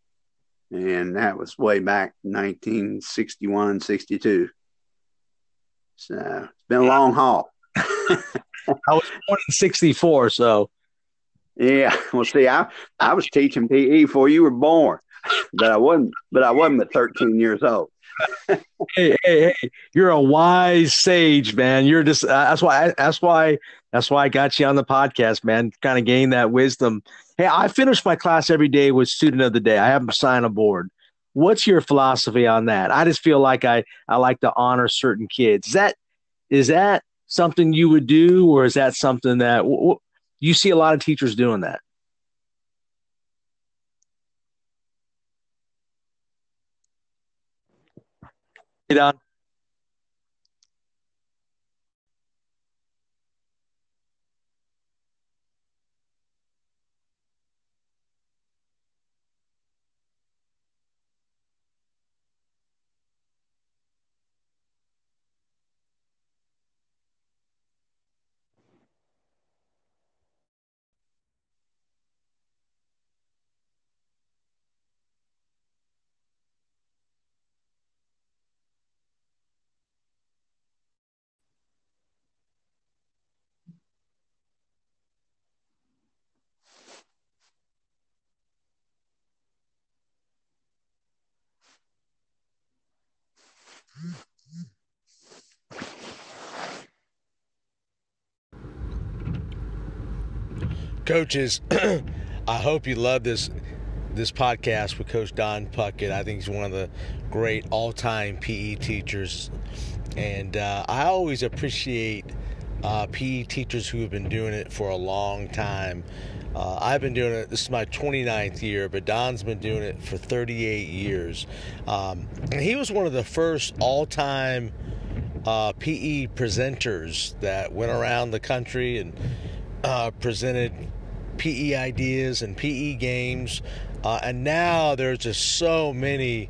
and that was way back 1961, 62. So it's been a long haul. I was born in '64, so yeah. Well, see, I I was teaching PE before you were born, but I wasn't. But I wasn't but 13 years old. hey, hey, hey! You're a wise sage, man. You're just uh, that's why that's why that's why I got you on the podcast, man. Kind of gain that wisdom. Hey, I finish my class every day with student of the day. I have them sign a board. What's your philosophy on that? I just feel like I I like to honor certain kids. Is that is that something you would do, or is that something that w- you see a lot of teachers doing that? Hey, Don. Coaches, I hope you love this this podcast with Coach Don Puckett. I think he's one of the great all-time PE teachers, and uh, I always appreciate uh, PE teachers who have been doing it for a long time. Uh, I've been doing it. This is my 29th year, but Don's been doing it for 38 years. Um, and he was one of the first all-time uh, PE presenters that went around the country and uh, presented PE ideas and PE games. Uh, and now there's just so many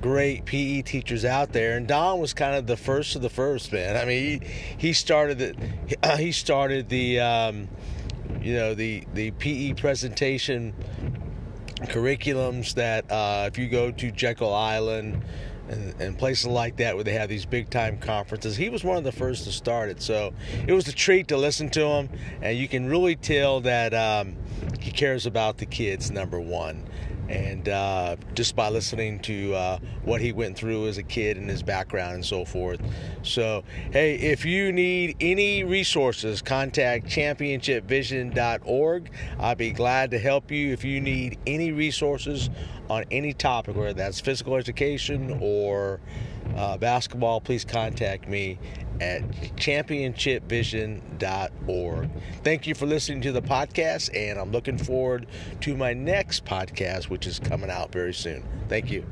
great PE teachers out there, and Don was kind of the first of the first, man. I mean, he, he started the he started the um, you know the the PE presentation curriculums that uh, if you go to Jekyll Island and, and, places like that where they have these big time conferences, he was one of the first to start it. So it was a treat to listen to him, and you can really tell that um, he cares about the kids. Number one and uh, just by listening to uh, what he went through as a kid and his background and so forth. So, hey, if you need any resources, contact championshipvision.org. I'd be glad to help you if you need any resources on any topic, whether that's physical education or uh, basketball, please contact me at championshipvision.org. Thank you for listening to the podcast, and I'm looking forward to my next podcast, which is coming out very soon. Thank you.